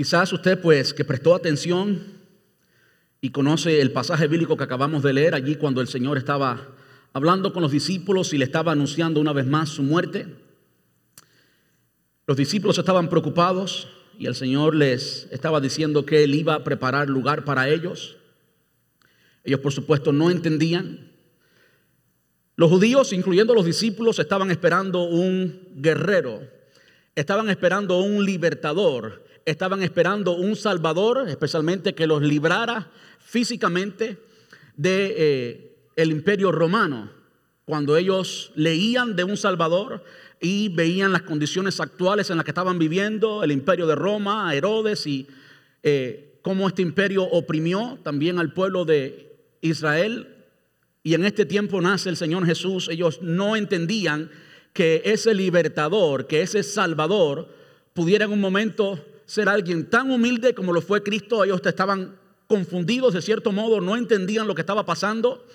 Quizás usted pues que prestó atención y conoce el pasaje bíblico que acabamos de leer allí cuando el Señor estaba hablando con los discípulos y le estaba anunciando una vez más su muerte. Los discípulos estaban preocupados y el Señor les estaba diciendo que Él iba a preparar lugar para ellos. Ellos por supuesto no entendían. Los judíos, incluyendo los discípulos, estaban esperando un guerrero, estaban esperando un libertador, estaban esperando un salvador, especialmente que los librara físicamente de eh, imperio romano. Cuando ellos leían de un salvador y veían las condiciones actuales en las que estaban viviendo, el imperio de Roma, Herodes y eh, cómo este imperio oprimió también al pueblo de Israel y en este tiempo nace el Señor Jesús, ellos no entendían que ese libertador, que ese salvador pudiera en un momento ser alguien tan humilde como lo fue Cristo. Ellos estaban confundidos de cierto modo, no entendían lo que estaba pasando.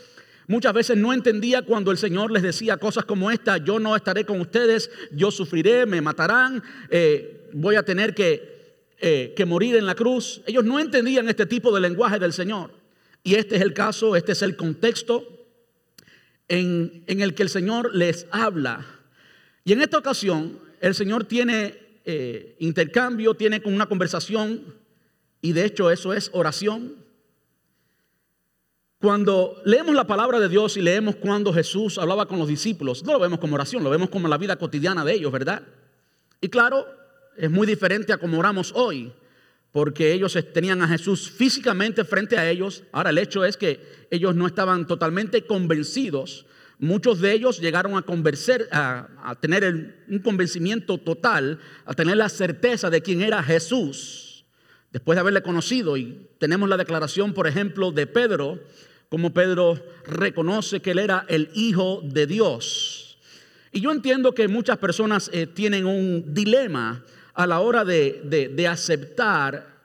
Muchas veces no entendía cuando el Señor les decía cosas como esta, yo no estaré con ustedes, yo sufriré, me matarán, eh, voy a tener que, eh, que morir en la cruz. Ellos no entendían este tipo de lenguaje del Señor. Y este es el caso, este es el contexto en, el que el Señor les habla. Y en esta ocasión, el Señor tiene eh, intercambio, tiene una conversación, y de hecho eso es oración. Cuando leemos la palabra de Dios y leemos cuando Jesús hablaba con los discípulos, no lo vemos como oración, lo vemos como la vida cotidiana de ellos, ¿verdad? Y claro, es muy diferente a como oramos hoy porque ellos tenían a Jesús físicamente frente a ellos. Ahora el hecho es que ellos no estaban totalmente convencidos. Muchos de ellos llegaron a, convencer, a, tener un convencimiento total, a tener la certeza de quién era Jesús, después de haberle conocido. Y tenemos la declaración, por ejemplo, de Pedro, como Pedro reconoce que él era el Hijo de Dios. Y yo entiendo que muchas personas eh, tienen un dilema a la hora de, aceptar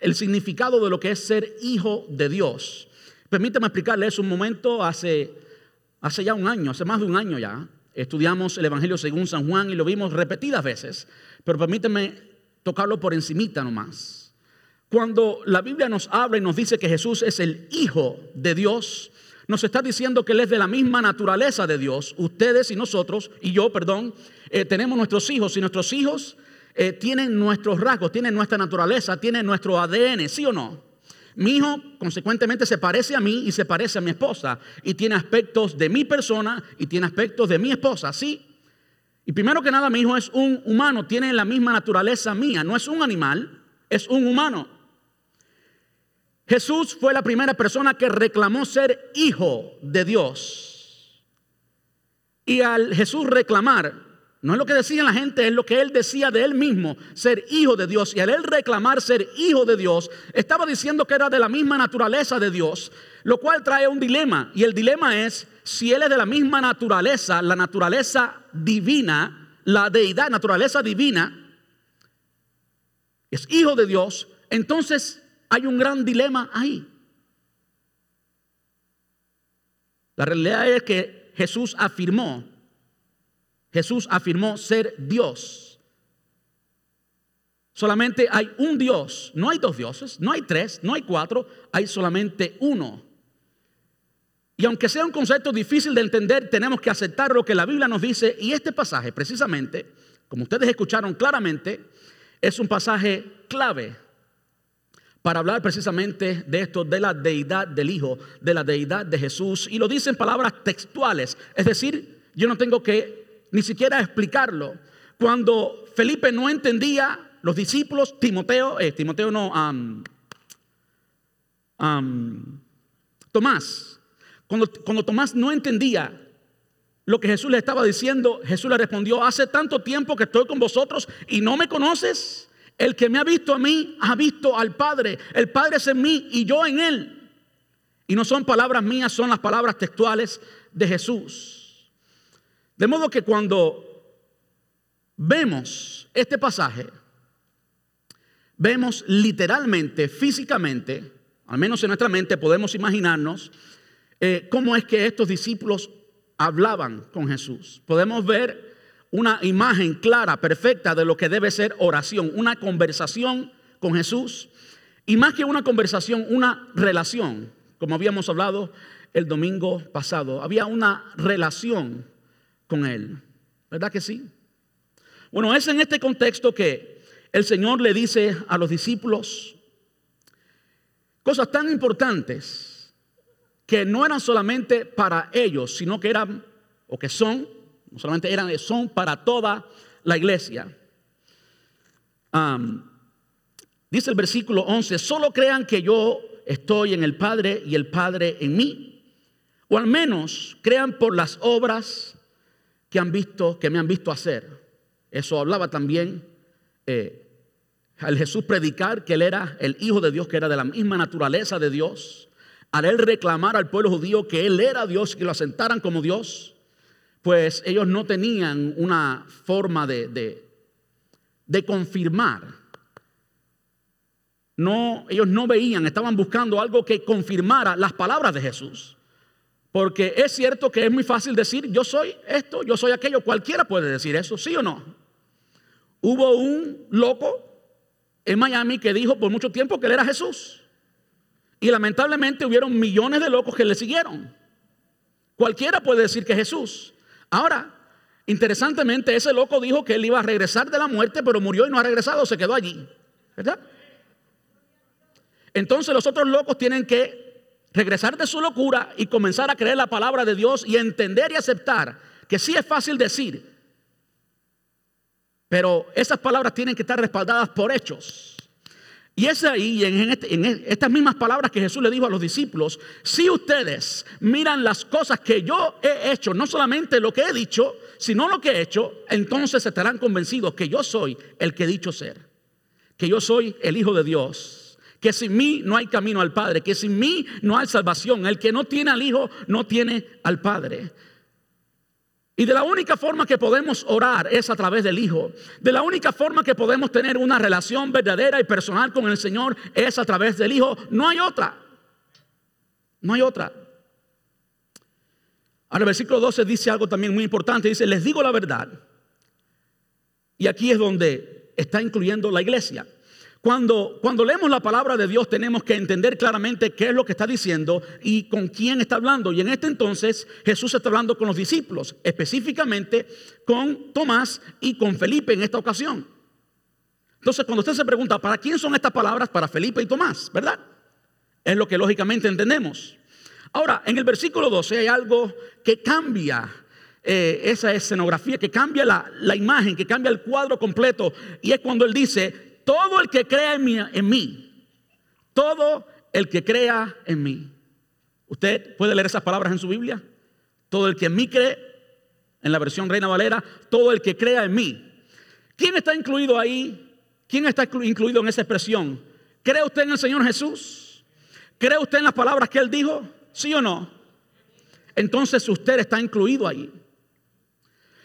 el significado de lo que es ser hijo de Dios. Permítame explicarles un momento, hace, hace ya un año, hace más de un año ya, estudiamos el Evangelio según San Juan y lo vimos repetidas veces, pero permíteme tocarlo por encimita nomás. Cuando la Biblia nos habla y nos dice que Jesús es el Hijo de Dios, nos está diciendo que Él es de la misma naturaleza de Dios. Ustedes y nosotros, y yo, perdón, eh, tenemos nuestros hijos y nuestros hijos eh, tienen nuestros rasgos, tienen nuestra naturaleza, tienen nuestro ADN, ¿sí o no? Mi hijo, consecuentemente, se parece a mí y se parece a mi esposa. Y tiene aspectos de mi persona y tiene aspectos de mi esposa, ¿sí? Y primero que nada, mi hijo es un humano, tiene la misma naturaleza mía, no es un animal, es un humano. Jesús fue la primera persona que reclamó ser hijo de Dios. Y al Jesús reclamar, no es lo que decía la gente, es lo que él decía de él mismo, ser hijo de Dios. Y al él reclamar ser hijo de Dios, estaba diciendo que era de la misma naturaleza de Dios, lo cual trae un dilema. Y el dilema es, si él es de la misma naturaleza, la naturaleza divina, la deidad, naturaleza divina, es hijo de Dios, entonces hay un gran dilema ahí. La realidad es que Jesús afirmó, Jesús afirmó ser Dios. Solamente hay un Dios, no hay dos dioses, no hay tres, no hay cuatro, hay solamente uno. Y aunque sea un concepto difícil de entender, tenemos que aceptar lo que la Biblia nos dice. Y este pasaje, precisamente, como ustedes escucharon claramente, es un pasaje clave para hablar precisamente de esto, de la deidad del Hijo, de la deidad de Jesús. Y lo dice en palabras textuales. Es decir, yo no tengo que ni siquiera explicarlo. Cuando Felipe no entendía, los discípulos, Timoteo, eh, Timoteo no, Tomás, cuando, cuando Tomás no entendía lo que Jesús le estaba diciendo, Jesús le respondió, hace tanto tiempo que estoy con vosotros y no me conoces. El que me ha visto a mí, ha visto al Padre. El Padre es en mí y yo en Él. Y no son palabras mías, son las palabras textuales de Jesús. De modo que cuando vemos este pasaje, vemos literalmente, físicamente, al menos en nuestra mente podemos imaginarnos eh, cómo es que estos discípulos hablaban con Jesús. Podemos ver una imagen clara, perfecta de lo que debe ser oración, una conversación con Jesús. Y más que una conversación, una relación, como habíamos hablado el domingo pasado. Había una relación Él. ¿Verdad que sí? Bueno, es en este contexto que el Señor le dice a los discípulos cosas tan importantes que no eran solamente para ellos, sino que eran, o que son, no solamente eran, son para toda la iglesia. dice el versículo 11, solo crean que yo estoy en el Padre y el Padre en mí. O al menos crean por las obras que han visto, que me han visto hacer. Eso hablaba también eh, al Jesús predicar que él era el Hijo de Dios, que era de la misma naturaleza de Dios. Al él reclamar al pueblo judío que él era Dios, que lo asentaran como Dios, pues ellos no tenían una forma de, de, de confirmar. No, ellos no veían, estaban buscando algo que confirmara las palabras de Jesús. Porque es cierto que es muy fácil decir, yo soy esto, yo soy aquello, cualquiera puede decir eso, ¿sí o no? Hubo un loco en Miami que dijo por mucho tiempo que él era Jesús. Y lamentablemente hubieron millones de locos que le siguieron. Cualquiera puede decir que es Jesús. Ahora, interesantemente, ese loco dijo que él iba a regresar de la muerte, pero murió y no ha regresado, se quedó allí. ¿Verdad? Entonces los otros locos tienen que regresar de su locura y comenzar a creer la palabra de Dios y entender y aceptar que sí es fácil decir, pero esas palabras tienen que estar respaldadas por hechos. Y es ahí, en, este, en estas mismas palabras que Jesús le dijo a los discípulos, si ustedes miran las cosas que yo he hecho, no solamente lo que he dicho, sino lo que he hecho, entonces estarán convencidos que yo soy el que he dicho ser, que yo soy el Hijo de Dios que sin mí no hay camino al Padre, que sin mí no hay salvación. El que no tiene al Hijo no tiene al Padre. Y de la única forma que podemos orar es a través del Hijo. De la única forma que podemos tener una relación verdadera y personal con el Señor es a través del Hijo. No hay otra. No hay otra. Ahora el versículo 12 dice algo también muy importante. Dice, les digo la verdad. Y aquí es donde está incluyendo la iglesia. Cuando, cuando leemos la palabra de Dios tenemos que entender claramente qué es lo que está diciendo y con quién está hablando. Y en este entonces Jesús está hablando con los discípulos, específicamente con Tomás y con Felipe en esta ocasión. Entonces cuando usted se pregunta, ¿para quién son estas palabras? Para Felipe y Tomás, ¿verdad? Es lo que lógicamente entendemos. Ahora, en el versículo 12 hay algo que cambia eh, esa escenografía, que cambia la, la imagen, que cambia el cuadro completo. Y es cuando él dice, todo el que crea en mí, todo el que crea en mí. ¿Usted puede leer esas palabras en su Biblia? Todo el que en mí cree, en la versión Reina Valera, todo el que crea en mí. ¿Quién está incluido ahí? ¿Quién está incluido en esa expresión? ¿Cree usted en el Señor Jesús? ¿Cree usted en las palabras que Él dijo? ¿Sí o no? Entonces usted está incluido ahí.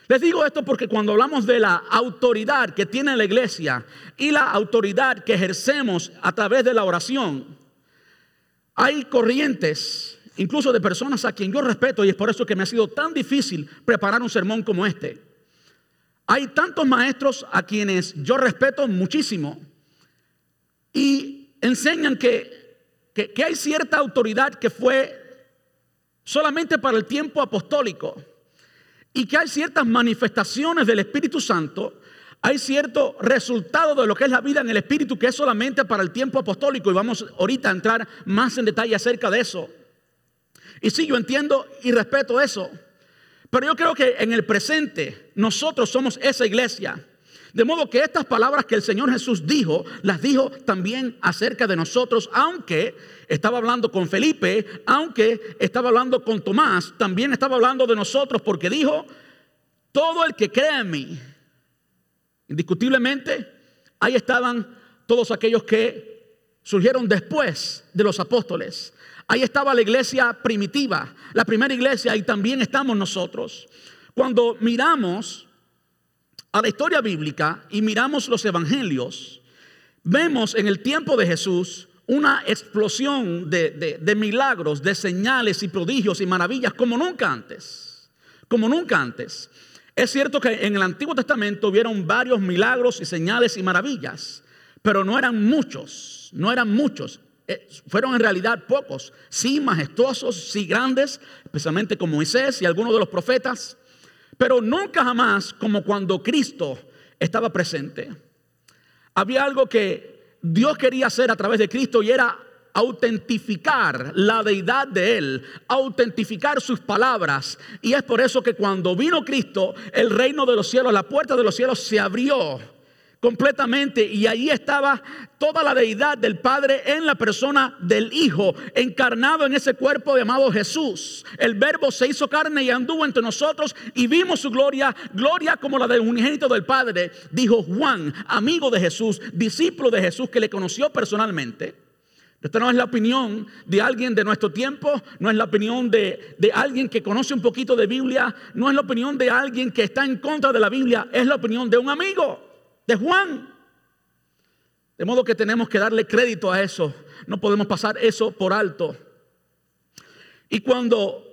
Les digo esto porque cuando hablamos de la autoridad que tiene la iglesia y la autoridad que ejercemos a través de la oración, hay corrientes, incluso de personas a quien yo respeto y es por eso que me ha sido tan difícil preparar un sermón como este. Hay tantos maestros a quienes yo respeto muchísimo y enseñan que, que, que hay cierta autoridad que fue solamente para el tiempo apostólico y que hay ciertas manifestaciones del Espíritu Santo, hay cierto resultado de lo que es la vida en el Espíritu que es solamente para el tiempo apostólico y vamos ahorita a entrar más en detalle acerca de eso. Y sí, yo entiendo y respeto eso, pero yo creo que en el presente nosotros somos esa iglesia de modo que estas palabras que el Señor Jesús dijo, las dijo también acerca de nosotros, aunque estaba hablando con Felipe, aunque estaba hablando con Tomás, también estaba hablando de nosotros porque dijo, todo el que crea en mí, indiscutiblemente, ahí estaban todos aquellos que surgieron después de los apóstoles. Ahí estaba la iglesia primitiva, la primera iglesia, y también estamos nosotros. Cuando miramos a la historia bíblica y miramos los evangelios, vemos en el tiempo de Jesús una explosión de, milagros, de señales y prodigios y maravillas como nunca antes, como nunca antes. Es cierto que en el Antiguo Testamento hubieron varios milagros y señales y maravillas, pero no eran muchos, no eran muchos. Eh, fueron en realidad pocos, sí majestuosos, sí grandes, especialmente con Moisés y algunos de los profetas, pero nunca jamás como cuando Cristo estaba presente. Había algo que Dios quería hacer a través de Cristo y era autentificar la deidad de Él, autentificar sus palabras. Y es por eso que cuando vino Cristo, el reino de los cielos, la puerta de los cielos se abrió completamente y allí estaba toda la deidad del Padre en la persona del Hijo, encarnado en ese cuerpo llamado Jesús. El verbo se hizo carne y anduvo entre nosotros y vimos su gloria, gloria como la del unigénito del Padre, dijo Juan, amigo de Jesús, discípulo de Jesús que le conoció personalmente. Esta no es la opinión de alguien de nuestro tiempo, no es la opinión de, de, alguien que conoce un poquito de Biblia, no es la opinión de alguien que está en contra de la Biblia, es la opinión de un amigo de Juan. De modo que tenemos que darle crédito a eso. No podemos pasar eso por alto. Y cuando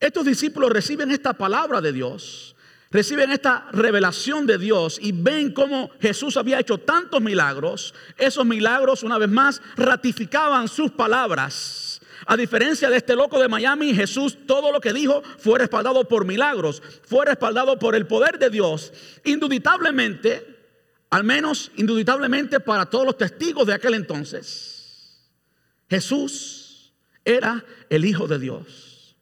estos discípulos reciben esta palabra de Dios, reciben esta revelación de Dios y ven cómo Jesús había hecho tantos milagros, esos milagros una vez más ratificaban sus palabras. A diferencia de este loco de Miami, Jesús todo lo que dijo fue respaldado por milagros, fue respaldado por el poder de Dios. Indubitablemente, al menos indubitablemente para todos los testigos de aquel entonces, Jesús era el Hijo de Dios.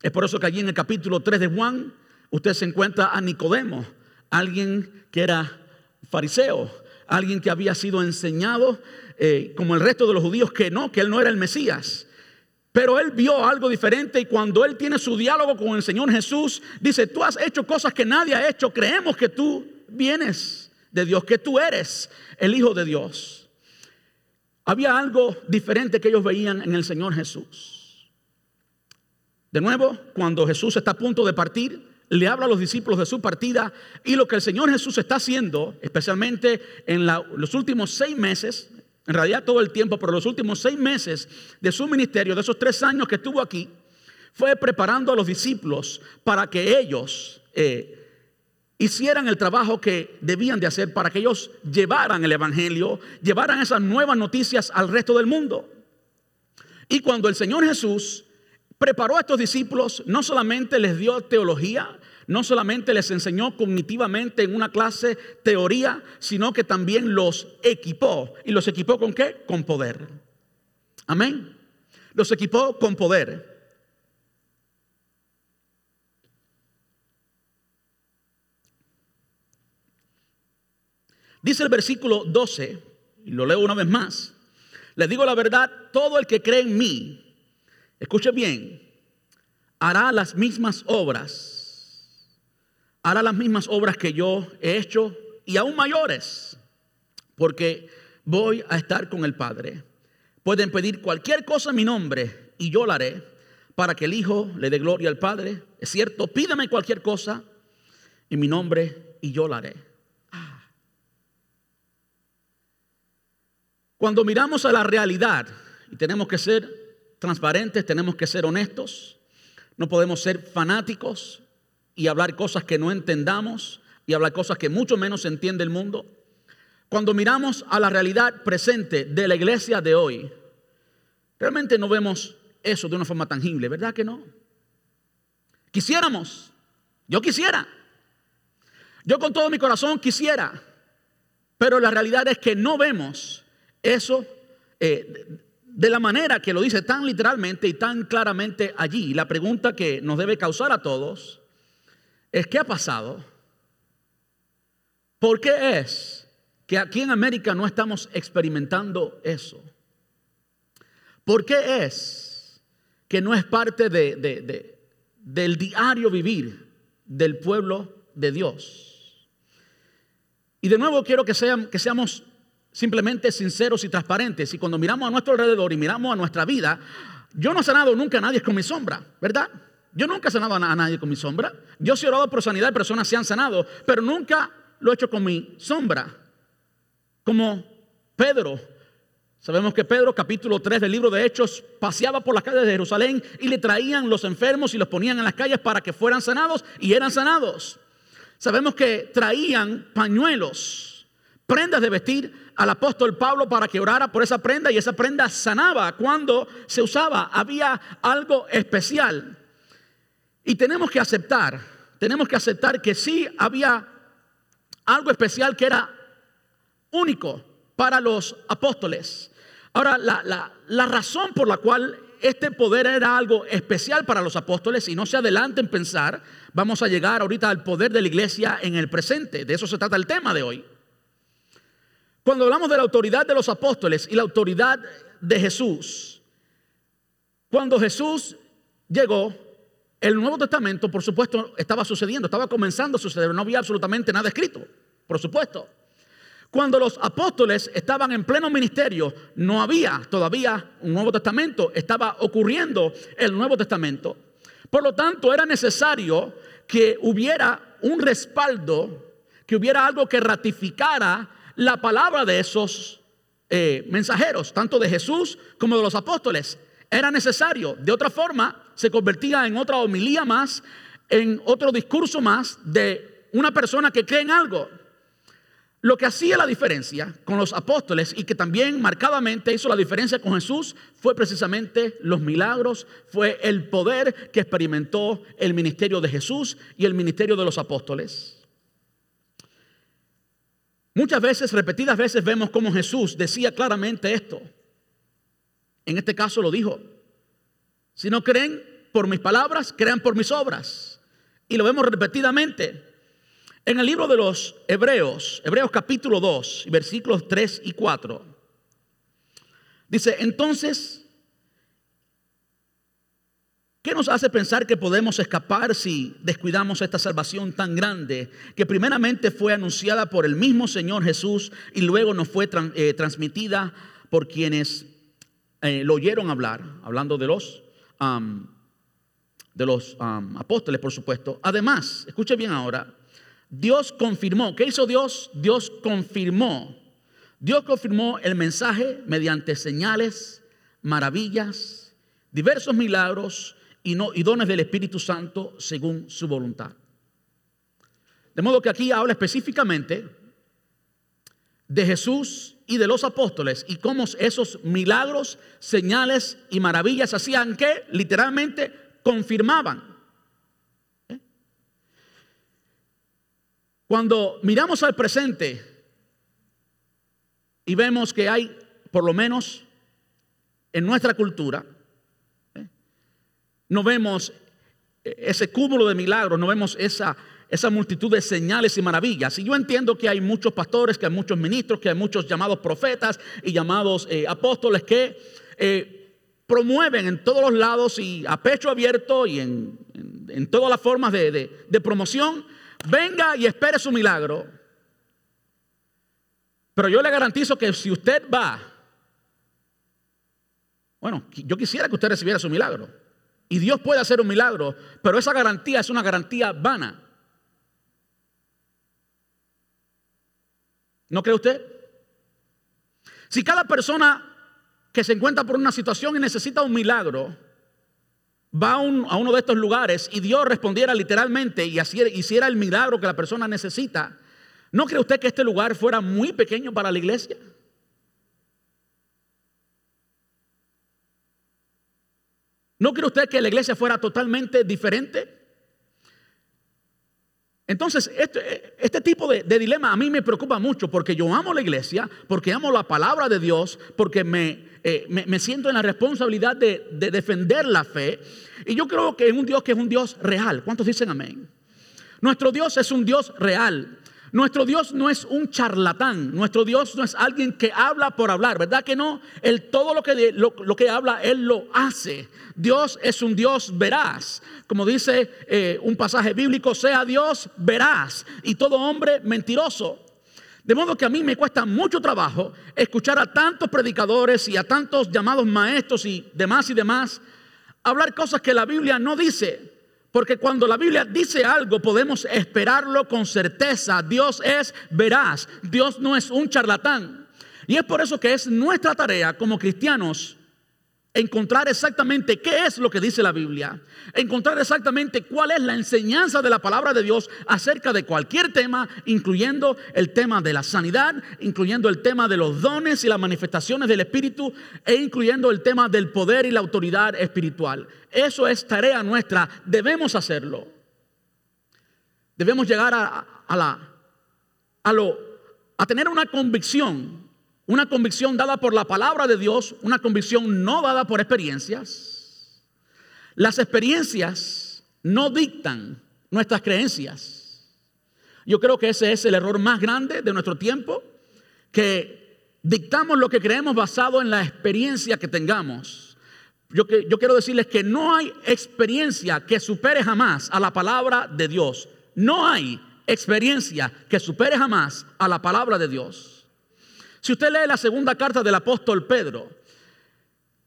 Es por eso que allí en el capítulo 3 de Juan, usted se encuentra a Nicodemo, alguien que era fariseo, alguien que había sido enseñado, eh, como el resto de los judíos, que no, que él no era el Mesías. Pero él vio algo diferente y cuando él tiene su diálogo con el Señor Jesús, dice, tú has hecho cosas que nadie ha hecho, creemos que tú vienes de Dios, que tú eres el Hijo de Dios. Había algo diferente que ellos veían en el Señor Jesús. De nuevo, cuando Jesús está a punto de partir, le habla a los discípulos de su partida y lo que el Señor Jesús está haciendo, especialmente en los últimos seis meses, en realidad todo el tiempo, pero los últimos seis meses de su ministerio, de esos tres años que estuvo aquí, fue preparando a los discípulos para que ellos eh, hicieran el trabajo que debían de hacer para que ellos llevaran el Evangelio, llevaran esas nuevas noticias al resto del mundo. Y cuando el Señor Jesús preparó a estos discípulos, no solamente les dio teología, no solamente les enseñó cognitivamente en una clase teoría, sino que también los equipó. ¿Y los equipó con qué? Con poder. Amén. Los equipó con poder. Dice el versículo 12, y lo leo una vez más. Les digo la verdad, todo el que cree en mí, escuche bien, hará las mismas obras, hará las mismas obras que yo he hecho y aún mayores, porque voy a estar con el Padre. Pueden pedir cualquier cosa en mi nombre y yo la haré para que el Hijo le dé gloria al Padre. Es cierto, pídame cualquier cosa en mi nombre y yo la haré. Cuando miramos a la realidad, y tenemos que ser transparentes, tenemos que ser honestos, no podemos ser fanáticos y hablar cosas que no entendamos y hablar cosas que mucho menos entiende el mundo. Cuando miramos a la realidad presente de la iglesia de hoy, realmente no vemos eso de una forma tangible, ¿verdad que no? Quisiéramos, yo quisiera, yo con todo mi corazón quisiera, pero la realidad es que no vemos eso eh, de la manera que lo dice tan literalmente y tan claramente allí. La pregunta que nos debe causar a todos es, ¿qué ha pasado? ¿Por qué es que aquí en América no estamos experimentando eso? ¿Por qué es que no es parte de, del diario vivir del pueblo de Dios? Y de nuevo quiero que, sean, que seamos simplemente sinceros y transparentes. Y cuando miramos a nuestro alrededor y miramos a nuestra vida, yo no he sanado nunca a nadie con mi sombra, ¿verdad? Yo nunca he sanado a nadie con mi sombra. Yo he orado por sanidad y personas se han sanado, pero nunca lo he hecho con mi sombra. Como Pedro. Sabemos que Pedro, capítulo 3 del libro de Hechos, paseaba por las calles de Jerusalén y le traían los enfermos y los ponían en las calles para que fueran sanados y eran sanados. sabemos que traían pañuelos, prendas de vestir al apóstol Pablo para que orara por esa prenda y esa prenda sanaba cuando se usaba. Había algo especial. Y tenemos que aceptar, tenemos que aceptar que sí había algo especial que era único para los apóstoles. Ahora, la, la razón por la cual este poder era algo especial para los apóstoles y no se adelanten pensar, vamos a llegar ahorita al poder de la iglesia en el presente. De eso se trata el tema de hoy. Cuando hablamos de la autoridad de los apóstoles y la autoridad de Jesús, cuando Jesús llegó, el Nuevo Testamento, por supuesto, estaba sucediendo, estaba comenzando a suceder, no había absolutamente nada escrito, por supuesto. Cuando los apóstoles estaban en pleno ministerio, no había todavía un Nuevo Testamento, estaba ocurriendo el Nuevo Testamento. Por lo tanto, era necesario que hubiera un respaldo, que hubiera algo que ratificara la palabra de esos eh, mensajeros, tanto de Jesús como de los apóstoles. Era necesario. De otra forma, se convertía en otra homilía más, en otro discurso más de una persona que cree en algo. Lo que hacía la diferencia con los apóstoles y que también marcadamente hizo la diferencia con Jesús fue precisamente los milagros, fue el poder que experimentó el ministerio de Jesús y el ministerio de los apóstoles. Muchas veces, repetidas veces, vemos como Jesús decía claramente esto. En este caso lo dijo. Si no creen por mis palabras, crean por mis obras. Y lo vemos repetidamente. En el libro de los Hebreos, Hebreos capítulo 2, versículos 3 y 4, dice, entonces, ¿Qué nos hace pensar que podemos escapar si descuidamos esta salvación tan grande que primeramente fue anunciada por el mismo Señor Jesús y luego nos fue eh, transmitida por quienes eh, lo oyeron hablar, hablando de los, de los apóstoles, por supuesto? Además, escuche bien ahora, Dios confirmó, ¿qué hizo Dios? Dios confirmó, Dios confirmó el mensaje mediante señales, maravillas, diversos milagros y, no, y dones del Espíritu Santo según su voluntad. De modo que aquí habla específicamente de Jesús y de los apóstoles y cómo esos milagros, señales y maravillas hacían que literalmente confirmaban. ¿Eh? Cuando miramos al presente y vemos que hay, por lo menos en nuestra cultura, no vemos ese cúmulo de milagros, no vemos esa, esa multitud de señales y maravillas. Y yo entiendo que hay muchos pastores, que hay muchos ministros, que hay muchos llamados profetas y llamados eh, apóstoles que eh, promueven en todos los lados y a pecho abierto y en, todas las formas de, de promoción, venga y espere su milagro. Pero yo le garantizo que si usted va, bueno, yo quisiera que usted recibiera su milagro. Y Dios puede hacer un milagro, pero esa garantía es una garantía vana. ¿No cree usted? Si cada persona que se encuentra por una situación y necesita un milagro, va a, uno de estos lugares y Dios respondiera literalmente y hiciera el milagro que la persona necesita, ¿no cree usted que este lugar fuera muy pequeño para la iglesia? ¿No cree usted que la iglesia fuera totalmente diferente? Entonces, este, este tipo de, dilema a mí me preocupa mucho porque yo amo la iglesia, porque amo la palabra de Dios, porque me, eh, me, siento en la responsabilidad de, de, defender la fe. Y yo creo que es un Dios que es un Dios real. ¿Cuántos dicen amén? Nuestro Dios es un Dios real. Nuestro Dios no es un charlatán, nuestro Dios no es alguien que habla por hablar, ¿verdad que no? Él todo lo que, lo, que habla, Él lo hace. Dios es un Dios veraz, como dice eh, un pasaje bíblico, sea Dios veraz y todo hombre mentiroso. De modo que a mí me cuesta mucho trabajo escuchar a tantos predicadores y a tantos llamados maestros y demás y demás hablar cosas que la Biblia no dice. Porque cuando la Biblia dice algo podemos esperarlo con certeza. Dios es veraz. Dios no es un charlatán. Y es por eso que es nuestra tarea como cristianos encontrar exactamente qué es lo que dice la Biblia, encontrar exactamente cuál es la enseñanza de la palabra de Dios acerca de cualquier tema, incluyendo el tema de la sanidad, incluyendo el tema de los dones y las manifestaciones del Espíritu e incluyendo el tema del poder y la autoridad espiritual. Eso es tarea nuestra, debemos hacerlo. Debemos llegar a, la, a, lo, a tener una convicción una convicción dada por la palabra de Dios, una convicción no dada por experiencias. Las experiencias no dictan nuestras creencias. Yo creo que ese es el error más grande de nuestro tiempo, que dictamos lo que creemos basado en la experiencia que tengamos. Yo, quiero decirles que no hay experiencia que supere jamás a la palabra de Dios. No hay experiencia que supere jamás a la palabra de Dios. Si usted lee la segunda carta del apóstol Pedro,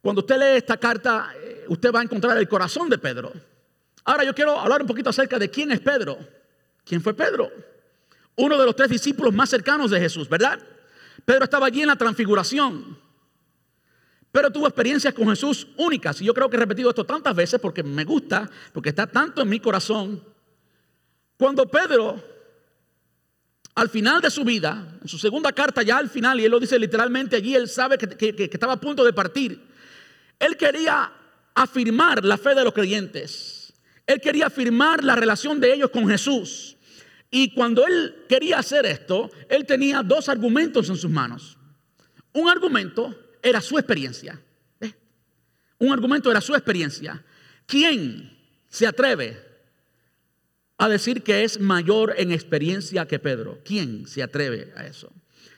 cuando usted lee esta carta, eh, usted va a encontrar el corazón de Pedro. Ahora yo quiero hablar un poquito acerca de quién es Pedro. ¿Quién fue Pedro? Uno de los tres discípulos más cercanos de Jesús, ¿verdad? Pedro estaba allí en la transfiguración. Pero tuvo experiencias con Jesús únicas. Y yo creo que he repetido esto tantas veces porque me gusta, porque está tanto en mi corazón. Cuando Pedro al final de su vida, en su segunda carta, ya al final, y él lo dice literalmente allí, él sabe que, estaba a punto de partir. Él quería afirmar la fe de los creyentes. Él quería afirmar la relación de ellos con Jesús. Y cuando él quería hacer esto, él tenía dos argumentos en sus manos. Un argumento era su experiencia. Un argumento era su experiencia. ¿Quién se atreve a decir que es mayor en experiencia que Pedro. ¿Quién se atreve a eso?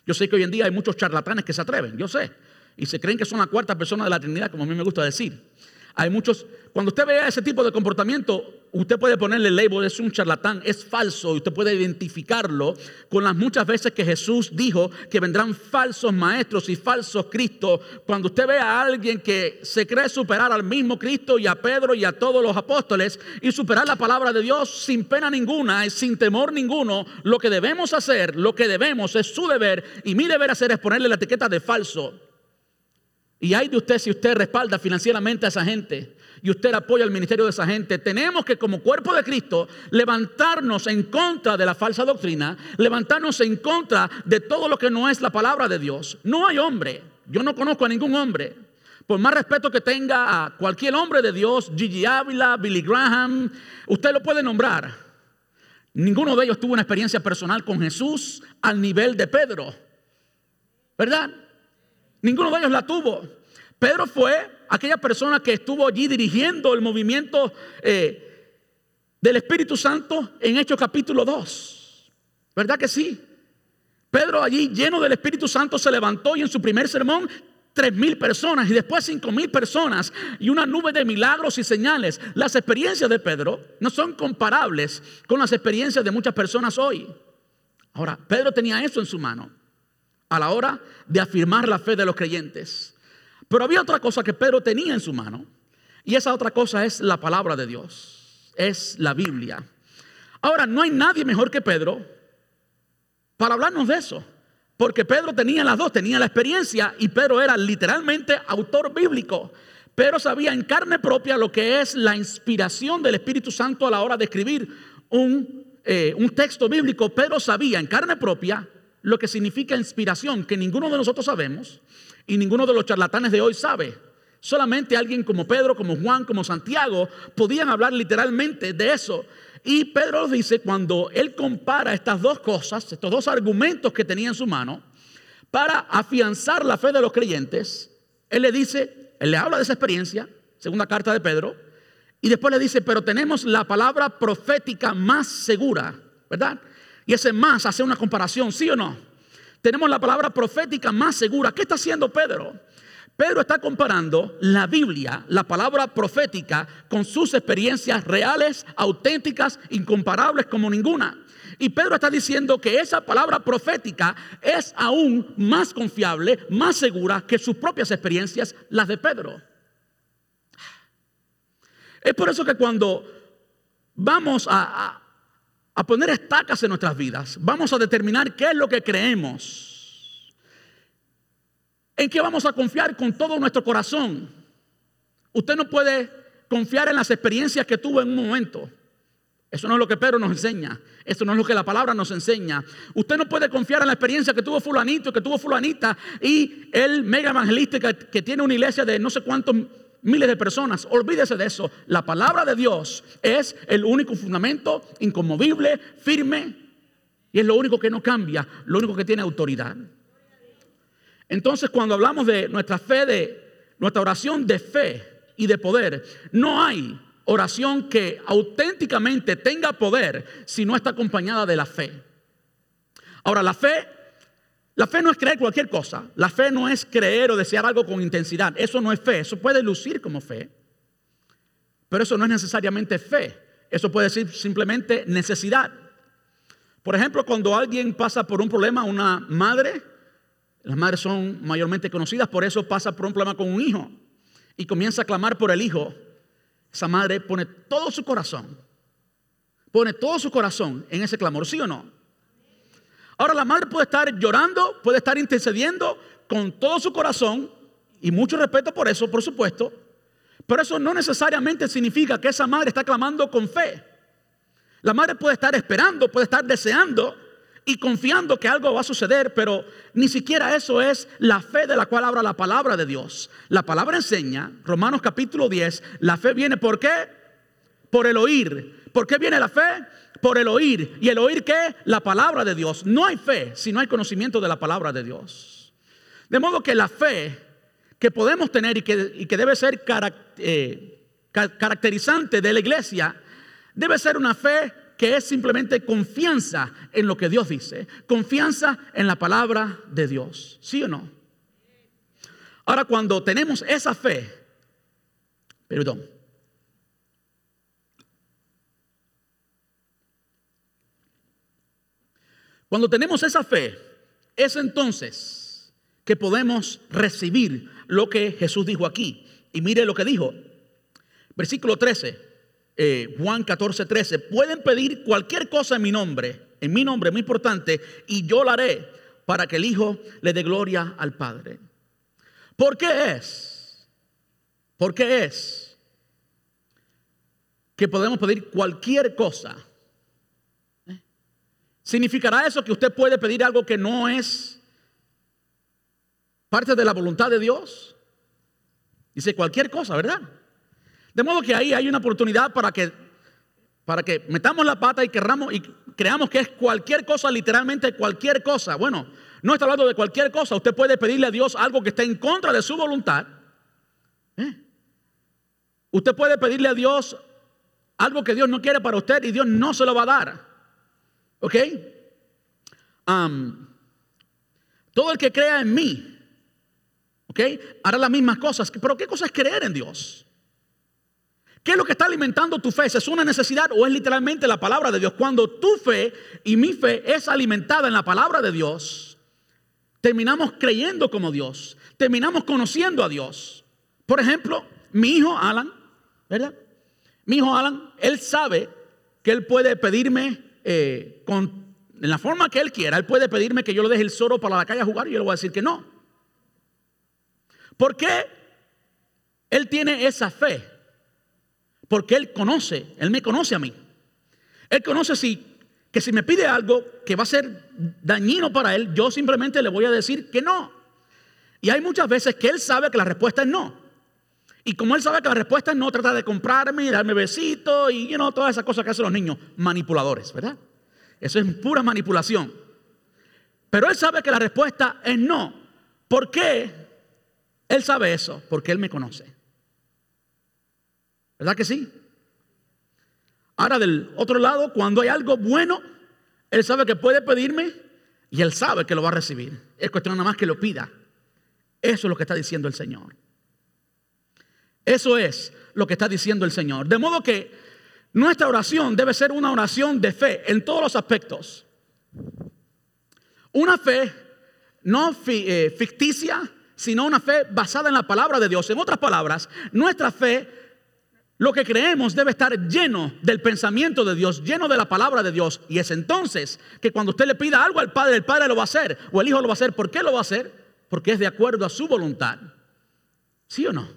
Yo sé que hoy en día hay muchos charlatanes que se atreven, yo sé, y se creen que son la cuarta persona de la Trinidad, como a mí me gusta decir. Hay muchos, cuando usted vea ese tipo de comportamiento, usted puede ponerle el label, es un charlatán, es falso, y usted puede identificarlo con las muchas veces que Jesús dijo que vendrán falsos maestros y falsos Cristos. Cuando usted ve a alguien que se cree superar al mismo Cristo y a Pedro y a todos los apóstoles y superar la palabra de Dios sin pena ninguna y sin temor ninguno, lo que debemos hacer, lo que debemos es su deber y mi deber hacer es ponerle la etiqueta de falso. Y hay de usted si usted respalda financieramente a esa gente y usted apoya el ministerio de esa gente. Tenemos que como cuerpo de Cristo levantarnos en contra de la falsa doctrina, levantarnos en contra de todo lo que no es la palabra de Dios. No hay hombre, yo no conozco a ningún hombre, por más respeto que tenga a cualquier hombre de Dios, Gigi Ávila, Billy Graham, usted lo puede nombrar. Ninguno de ellos tuvo una experiencia personal con Jesús al nivel de Pedro. ¿Verdad? Ninguno de ellos la tuvo. Pedro fue aquella persona que estuvo allí dirigiendo el movimiento eh, del Espíritu Santo en Hechos capítulo 2. ¿Verdad que sí? Pedro allí lleno del Espíritu Santo se levantó y en su primer sermón tres mil personas y después cinco mil personas y una nube de milagros y señales. Las experiencias de Pedro no son comparables con las experiencias de muchas personas hoy. Ahora, Pedro tenía eso en su mano a la hora de afirmar la fe de los creyentes. Pero había otra cosa que Pedro tenía en su mano, y esa otra cosa es la palabra de Dios, es la Biblia. Ahora, no hay nadie mejor que Pedro para hablarnos de eso, porque Pedro tenía las dos, tenía la experiencia y Pedro era literalmente autor bíblico. Pedro sabía en carne propia lo que es la inspiración del Espíritu Santo a la hora de escribir un, eh, un texto bíblico. Pedro sabía en carne propia lo que significa inspiración, que ninguno de nosotros sabemos y ninguno de los charlatanes de hoy sabe. Solamente alguien como Pedro, como Juan, como Santiago podían hablar literalmente de eso. Y Pedro dice, cuando él compara estas dos cosas, estos dos argumentos que tenía en su mano, para afianzar la fe de los creyentes, él le dice, él le habla de esa experiencia, segunda carta de Pedro, y después le dice, pero tenemos la palabra profética más segura, ¿verdad? Y ese más hace una comparación, ¿sí o no? Tenemos la palabra profética más segura. ¿Qué está haciendo Pedro? Pedro está comparando la Biblia, la palabra profética, con sus experiencias reales, auténticas, incomparables como ninguna. Y Pedro está diciendo que esa palabra profética es aún más confiable, más segura que sus propias experiencias, las de Pedro. Es por eso que cuando vamos a, a poner estacas en nuestras vidas. Vamos a determinar qué es lo que creemos. En qué vamos a confiar con todo nuestro corazón. Usted no puede confiar en las experiencias que tuvo en un momento. Eso no es lo que Pedro nos enseña. Eso no es lo que la palabra nos enseña. Usted no puede confiar en la experiencia que tuvo fulanito, que tuvo fulanita y el mega evangelista que, tiene una iglesia de no sé cuántos miles de personas. Olvídese de eso. La palabra de Dios es el único fundamento inconmovible, firme y es lo único que no cambia, lo único que tiene autoridad. Entonces, cuando hablamos de nuestra fe, de nuestra oración de fe y de poder, no hay oración que auténticamente tenga poder si no está acompañada de la fe. Ahora, la fe, la fe no es creer cualquier cosa. La fe no es creer o desear algo con intensidad. Eso no es fe. Eso puede lucir como fe. Pero eso no es necesariamente fe. Eso puede ser simplemente necesidad. Por ejemplo, cuando alguien pasa por un problema, una madre, las madres son mayormente conocidas, por eso pasa por un problema con un hijo y comienza a clamar por el hijo esa madre pone todo su corazón, pone todo su corazón en ese clamor, ¿sí o no? Ahora la madre puede estar llorando, puede estar intercediendo con todo su corazón y mucho respeto por eso, por supuesto, pero eso no necesariamente significa que esa madre está clamando con fe. La madre puede estar esperando, puede estar deseando y confiando que algo va a suceder, pero ni siquiera eso es la fe de la cual habla la palabra de Dios. La palabra enseña, Romanos capítulo 10, la fe viene por qué? Por el oír. ¿Por qué viene la fe? Por el oír. ¿Y el oír qué? La palabra de Dios. No hay fe si no hay conocimiento de la palabra de Dios. De modo que la fe que podemos tener y que, debe ser eh, caracterizante de la iglesia, debe ser una fe que es simplemente confianza en lo que Dios dice, confianza en la palabra de Dios, ¿sí o no? Ahora, cuando tenemos esa fe, perdón, cuando tenemos esa fe, es entonces que podemos recibir lo que Jesús dijo aquí. Y mire lo que dijo, versículo 13. Eh, Juan 14, 13, pueden pedir cualquier cosa en mi nombre, en mi nombre, muy importante, y yo lo haré para que el Hijo le dé gloria al Padre. ¿Por qué es? ¿Por qué es que podemos pedir cualquier cosa? ¿Significará eso que usted puede pedir algo que no es parte de la voluntad de Dios? Dice cualquier cosa, ¿verdad? De modo que ahí hay una oportunidad para que, para que metamos la pata y, querramos, y creamos que es cualquier cosa, literalmente cualquier cosa. Bueno, no está hablando de cualquier cosa. Usted puede pedirle a Dios algo que esté en contra de su voluntad. ¿eh? Usted puede pedirle a Dios algo que Dios no quiere para usted y Dios no se lo va a dar. ¿Ok? todo el que crea en mí, ¿ok? Hará las mismas cosas. Pero ¿qué cosa es creer en Dios? ¿Qué es lo que está alimentando tu fe? ¿Es una necesidad o es literalmente la palabra de Dios? Cuando tu fe y mi fe es alimentada en la palabra de Dios, terminamos creyendo como Dios, terminamos conociendo a Dios. Por ejemplo, mi hijo Alan, ¿verdad? Mi hijo Alan, él sabe que él puede pedirme eh, con, en la forma que él quiera, él puede pedirme que yo le deje el soro para la calle a jugar y yo le voy a decir que no. ¿Por qué él tiene esa fe? Porque Él conoce, Él me conoce a mí. Él conoce si, que si me pide algo que va a ser dañino para Él, yo simplemente le voy a decir que no. Y hay muchas veces que Él sabe que la respuesta es no. Y como Él sabe que la respuesta es no, trata de comprarme y darme besitos y you todas esas cosas que hacen los niños, manipuladores, ¿verdad? Eso es pura manipulación. Pero Él sabe que la respuesta es no. ¿Por qué? Él sabe eso, porque Él me conoce. ¿Verdad que sí? Ahora del otro lado, cuando hay algo bueno, Él sabe que puede pedirme y Él sabe que lo va a recibir. Es cuestión nada más que lo pida. Eso es lo que está diciendo el Señor. Eso es lo que está diciendo el Señor. De modo que nuestra oración debe ser una oración de fe en todos los aspectos. Una fe no eh, ficticia, sino una fe basada en la palabra de Dios. En otras palabras, nuestra fe lo que creemos debe estar lleno del pensamiento de Dios, lleno de la palabra de Dios. Y es entonces que cuando usted le pida algo al Padre, el Padre lo va a hacer o el Hijo lo va a hacer. ¿Por qué lo va a hacer? Porque es de acuerdo a su voluntad. ¿Sí o no?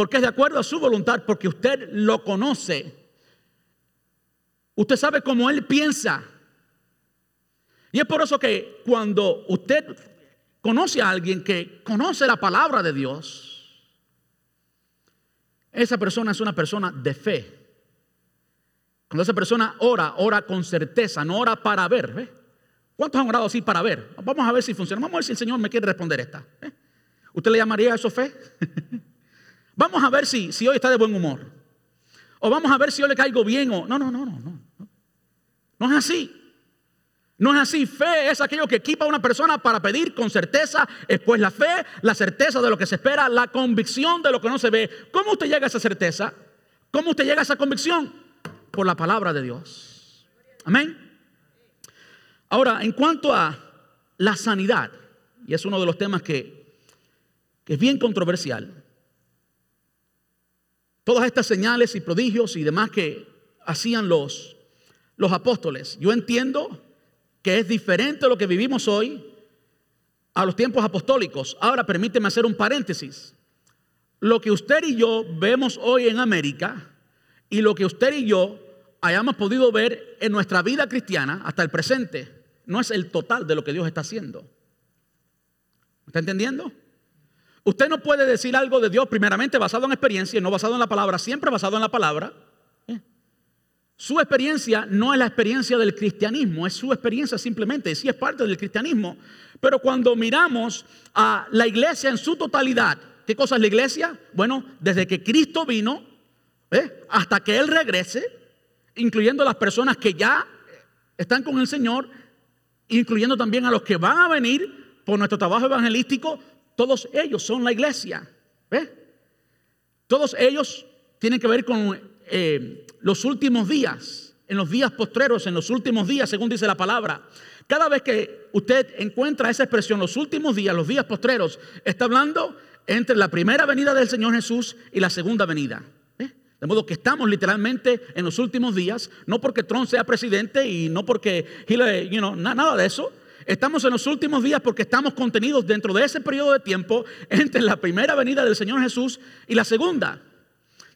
Porque es de acuerdo a su voluntad, porque usted lo conoce. Usted sabe cómo Él piensa. Y es por eso que cuando usted conoce a alguien que conoce la palabra de Dios, esa persona es una persona de fe. Cuando esa persona ora, ora con certeza, no ora para ver. ¿Cuántos han orado así para ver? Vamos a ver si funciona. Vamos a ver si el Señor me quiere responder esta. ¿Usted le llamaría eso fe? vamos a ver si, si hoy está de buen humor. O vamos a ver si yo le caigo bien o... No, no, no, no, no. No es así. No es así. Fe es aquello que equipa a una persona para pedir con certeza. Después la fe, la certeza de lo que se espera, la convicción de lo que no se ve. ¿Cómo usted llega a esa certeza? ¿Cómo usted llega a esa convicción? Por la palabra de Dios. Amén. Ahora, en cuanto a la sanidad, y es uno de los temas que, que es bien controversial, todas estas señales y prodigios y demás que hacían los, los apóstoles, yo entiendo que es diferente lo que vivimos hoy a los tiempos apostólicos. Ahora permíteme hacer un paréntesis. Lo que usted y yo vemos hoy en América y lo que usted y yo hayamos podido ver en nuestra vida cristiana hasta el presente no es el total de lo que Dios está haciendo. ¿Está entendiendo? Usted no puede decir algo de Dios primeramente basado en experiencia y no basado en la palabra, siempre basado en la palabra. Su experiencia no es la experiencia del cristianismo, es su experiencia simplemente, sí es parte del cristianismo. Pero cuando miramos a la iglesia en su totalidad, ¿qué cosa es la iglesia? Bueno, desde que Cristo vino ¿eh? hasta que Él regrese, incluyendo las personas que ya están con el Señor, incluyendo también a los que van a venir por nuestro trabajo evangelístico, todos ellos son la iglesia. Todos ellos tienen que ver con eh, los últimos días, en los días postreros, en los últimos días, según dice la palabra. Cada vez que usted encuentra esa expresión, los últimos días, los días postreros, está hablando entre la primera venida del Señor Jesús y la segunda venida. De modo que estamos literalmente en los últimos días, no porque Trump sea presidente y no porque Hillary, you nada de eso. Estamos en los últimos días porque estamos contenidos dentro de ese periodo de tiempo entre la primera venida del Señor Jesús y la segunda.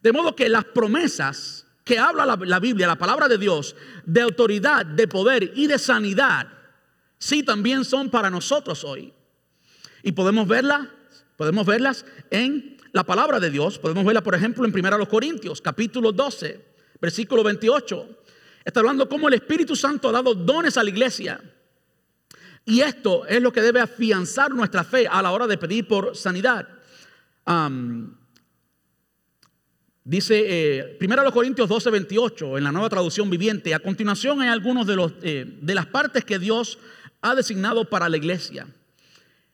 De modo que las promesas que habla la, Biblia, la palabra de Dios, de autoridad, de poder y de sanidad, sí también son para nosotros hoy. Y podemos verlas, podemos verlas en la palabra de Dios. Podemos verla, por ejemplo, en 1 Corintios, capítulo 12, versículo 28. Está hablando cómo el Espíritu Santo ha dado dones a la iglesia. Y esto es lo que debe afianzar nuestra fe a la hora de pedir por sanidad. Dice eh, 1 Corintios 12, 28 en la nueva traducción viviente. A continuación hay algunos de, los, eh, de las partes que Dios ha designado para la iglesia.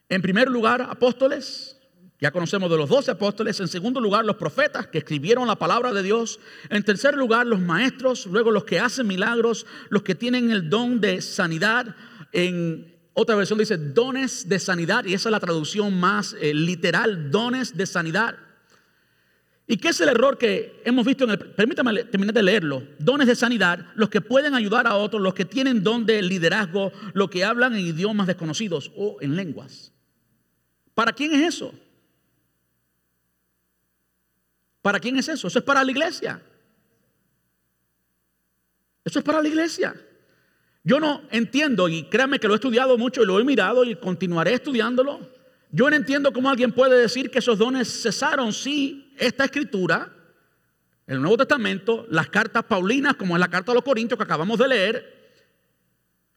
En primer lugar, apóstoles, ya conocemos de los doce apóstoles. En segundo lugar, los profetas que escribieron la palabra de Dios. En tercer lugar, los maestros. Luego, los que hacen milagros. Los que tienen el don de sanidad. En otra versión dice dones de sanidad. Y esa es la traducción más eh, literal. Dones de sanidad. ¿Y qué es el error que hemos visto en el... Permítame terminar de leerlo. Dones de sanidad, los que pueden ayudar a otros, los que tienen don de liderazgo, los que hablan en idiomas desconocidos o en lenguas. ¿Para quién es eso? ¿Para quién es eso? Eso es para la iglesia. Eso es para la iglesia. Yo no entiendo, y créanme que lo he estudiado mucho y lo he mirado y continuaré estudiándolo. Yo no entiendo cómo alguien puede decir que esos dones cesaron si esta escritura, el Nuevo Testamento, las cartas paulinas, como es la carta a los Corintios que acabamos de leer,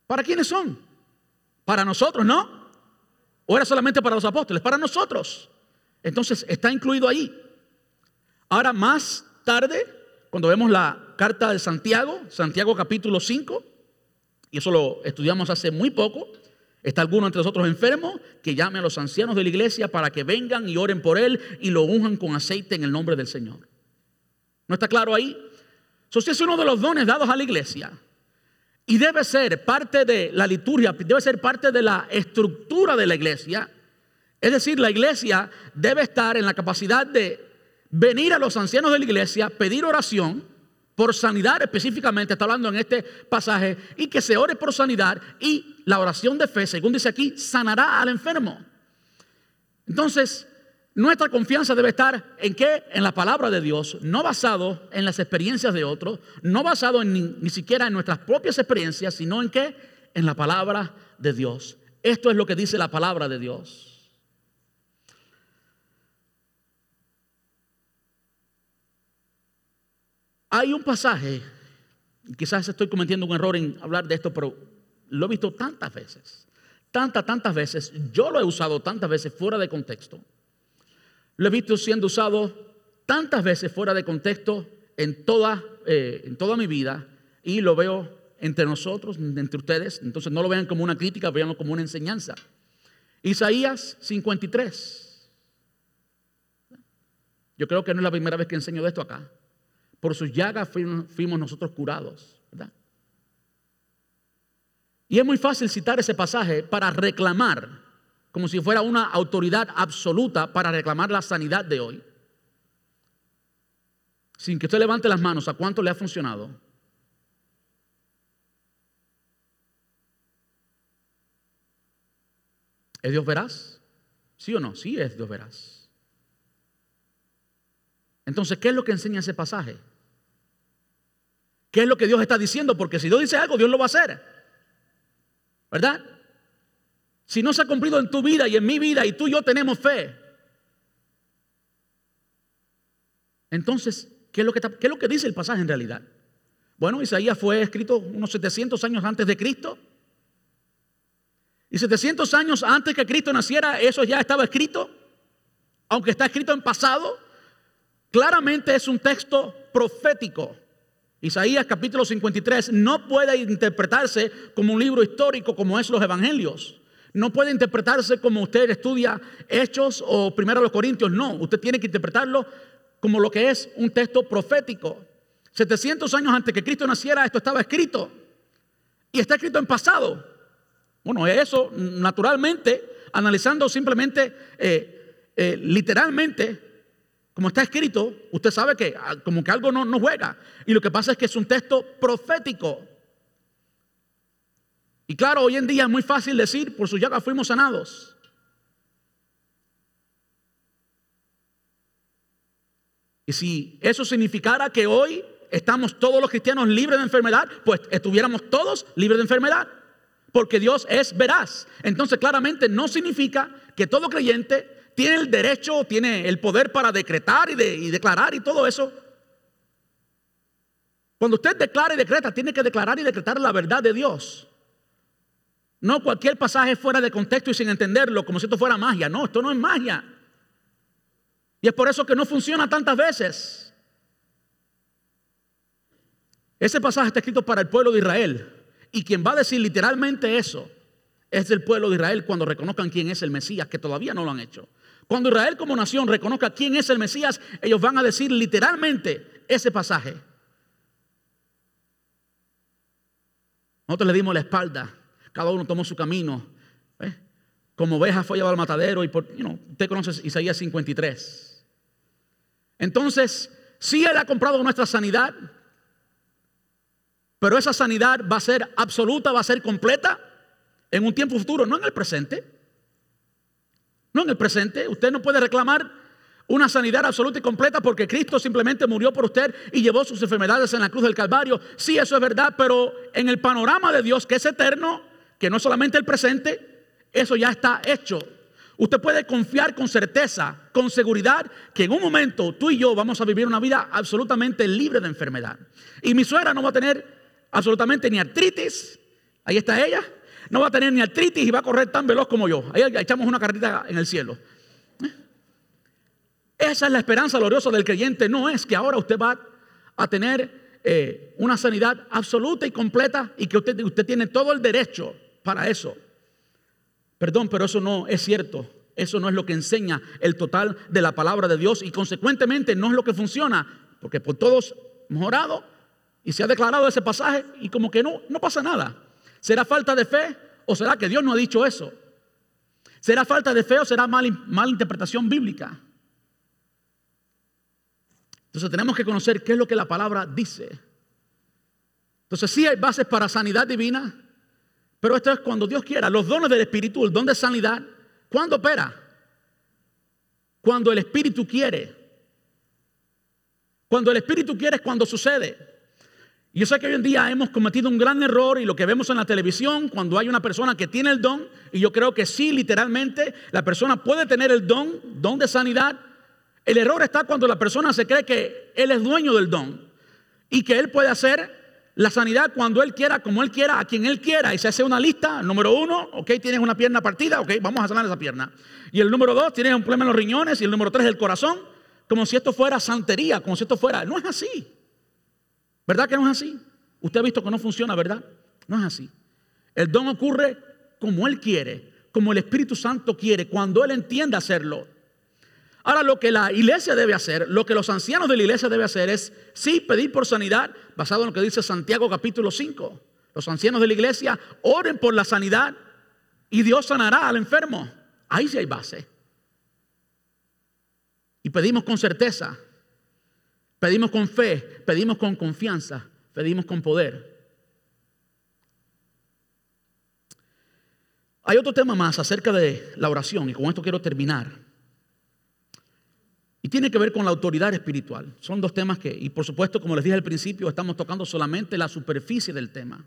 ¿para quiénes son? Para nosotros, ¿no? ¿O era solamente para los apóstoles? Para nosotros. Entonces está incluido ahí. Ahora más tarde, cuando vemos la carta de Santiago, Santiago capítulo 5, y eso lo estudiamos hace muy poco, ¿Está alguno entre nosotros enfermo? Que llame a los ancianos de la iglesia para que vengan y oren por él y lo unjan con aceite en el nombre del Señor. ¿No está claro ahí? Eso es uno de los dones dados a la iglesia. Y debe ser parte de la liturgia, debe ser parte de la estructura de la iglesia. Es decir, la iglesia debe estar en la capacidad de venir a los ancianos de la iglesia, pedir oración por sanidad específicamente, está hablando en este pasaje, y que se ore por sanidad y la oración de fe, según dice aquí, sanará al enfermo. Entonces, Nuestra confianza debe estar en qué? En la palabra de Dios, no basado en las experiencias de otros, no basado ni, ni, siquiera en nuestras propias experiencias, sino en qué? En la palabra de Dios. Esto es lo que dice la palabra de Dios. Hay un pasaje, quizás estoy cometiendo un error en hablar de esto, pero lo he visto tantas veces, tantas, tantas veces, yo lo he usado tantas veces fuera de contexto. Lo he visto siendo usado tantas veces fuera de contexto en toda, eh, en toda mi vida y lo veo entre nosotros, entre ustedes. Entonces no lo vean como una crítica, veanlo como una enseñanza. Isaías 53. Yo creo que no es la primera vez que enseño de esto acá. Por sus llagas fuimos nosotros curados, ¿verdad? Y es muy fácil citar ese pasaje para reclamar, como si fuera una autoridad absoluta para reclamar la sanidad de hoy. Sin que usted levante las manos, ¿a cuánto le ha funcionado? ¿Es Dios veraz? ¿Sí o no? Sí es Dios veraz. Entonces, ¿qué es lo que enseña ese pasaje? ¿Qué es lo que Dios está diciendo? Porque si Dios dice algo, Dios lo va a hacer. ¿Verdad? Si no se ha cumplido en tu vida y en mi vida y tú y yo tenemos fe, entonces, ¿qué es lo que, qué es lo que dice el pasaje en realidad? Bueno, Isaías fue escrito unos 700 años antes de Cristo. Y 700 años antes que Cristo naciera, eso ya estaba escrito. Aunque está escrito en pasado, claramente es un texto profético. Isaías capítulo 53 no puede interpretarse como un libro histórico como es los evangelios. No puede interpretarse como usted estudia Hechos o Primero los Corintios. No, usted tiene que interpretarlo como lo que es un texto profético. 700 años antes que Cristo naciera, esto estaba escrito. Y está escrito en pasado. Bueno, eso naturalmente, analizando simplemente, eh, eh, literalmente, como está escrito, usted sabe que ah, como que algo no, no juega. Y lo que pasa es que es un texto profético. Y claro, hoy en día es muy fácil decir, por su llaga fuimos sanados. Y si eso significara que hoy estamos todos los cristianos libres de enfermedad, pues estuviéramos todos libres de enfermedad. Porque Dios es veraz. Entonces claramente no significa que todo creyente tiene el derecho, tiene el poder para decretar y, declarar y todo eso. Cuando usted declara y decreta, tiene que declarar y decretar la verdad de Dios. No cualquier pasaje fuera de contexto y sin entenderlo, como si esto fuera magia. No, esto no es magia. Y es por eso que no funciona tantas veces. Ese pasaje está escrito para el pueblo de Israel. Y quien va a decir literalmente eso es el pueblo de Israel cuando reconozcan quién es el Mesías, que todavía no lo han hecho. Cuando Israel como nación reconozca quién es el Mesías, ellos van a decir literalmente ese pasaje. Nosotros le dimos la espalda, cada uno tomó su camino. Como oveja fue llevado al matadero y por, usted conoce Isaías 53. Entonces, si Él ha comprado nuestra sanidad, pero esa sanidad va a ser absoluta, va a ser completa en un tiempo futuro, no en el presente. No en el presente. Usted no puede reclamar una sanidad absoluta y completa porque Cristo simplemente murió por usted y llevó sus enfermedades en la cruz del Calvario. Sí, eso es verdad, pero en el panorama de Dios, que es eterno, que no es solamente el presente, eso ya está hecho. Usted puede confiar con certeza, con seguridad, que en un momento tú y yo vamos a vivir una vida absolutamente libre de enfermedad. Y mi suegra no va a tener absolutamente ni artritis, ahí está ella, no va a tener ni artritis y va a correr tan veloz como yo. Ahí echamos una carrita en el cielo. ¿Eh? Esa es la esperanza gloriosa del creyente. No es que ahora usted va a tener eh, una sanidad absoluta y completa y que usted, usted tiene todo el derecho para eso. Perdón, pero eso no es cierto. Eso no es lo que enseña el total de la palabra de Dios y consecuentemente no es lo que funciona. Porque por todos hemos y se ha declarado ese pasaje y como que no, no pasa nada. ¿Será falta de fe o será que Dios no ha dicho eso? ¿Será falta de fe o será mala mal interpretación bíblica? Entonces tenemos que conocer qué es lo que la palabra dice. Entonces sí hay bases para sanidad divina, pero esto es cuando Dios quiera. Los dones del Espíritu, el don de sanidad, ¿cuándo opera? cuando el Espíritu quiere. Cuando el Espíritu quiere es cuando sucede. Yo sé que hoy en día hemos cometido un gran error y lo que vemos en la televisión, cuando hay una persona que tiene el don, y yo creo que sí, literalmente, la persona puede tener el don, don de sanidad. El error está cuando la persona se cree que él es dueño del don y que él puede hacer la sanidad cuando Él quiera, como Él quiera, a quien Él quiera. Y se hace una lista. Número uno, ok, tienes una pierna partida, ok, vamos a sanar esa pierna. Y el número dos, tienes un problema en los riñones. Y el número tres, el corazón. Como si esto fuera santería, como si esto fuera. No es así. ¿Verdad que no es así? Usted ha visto que no funciona, ¿verdad? No es así. El don ocurre como Él quiere, como el Espíritu Santo quiere, cuando Él entiende hacerlo. Ahora lo que la iglesia debe hacer, lo que los ancianos de la iglesia deben hacer es, sí, pedir por sanidad, basado en lo que dice Santiago capítulo 5. Los ancianos de la iglesia oren por la sanidad y Dios sanará al enfermo. Ahí sí hay base. Y pedimos con certeza, pedimos con fe, pedimos con confianza, pedimos con poder. Hay otro tema más acerca de la oración y con esto quiero terminar. Y tiene que ver con la autoridad espiritual. Son dos temas que, y por supuesto, como les dije al principio, estamos tocando solamente la superficie del tema.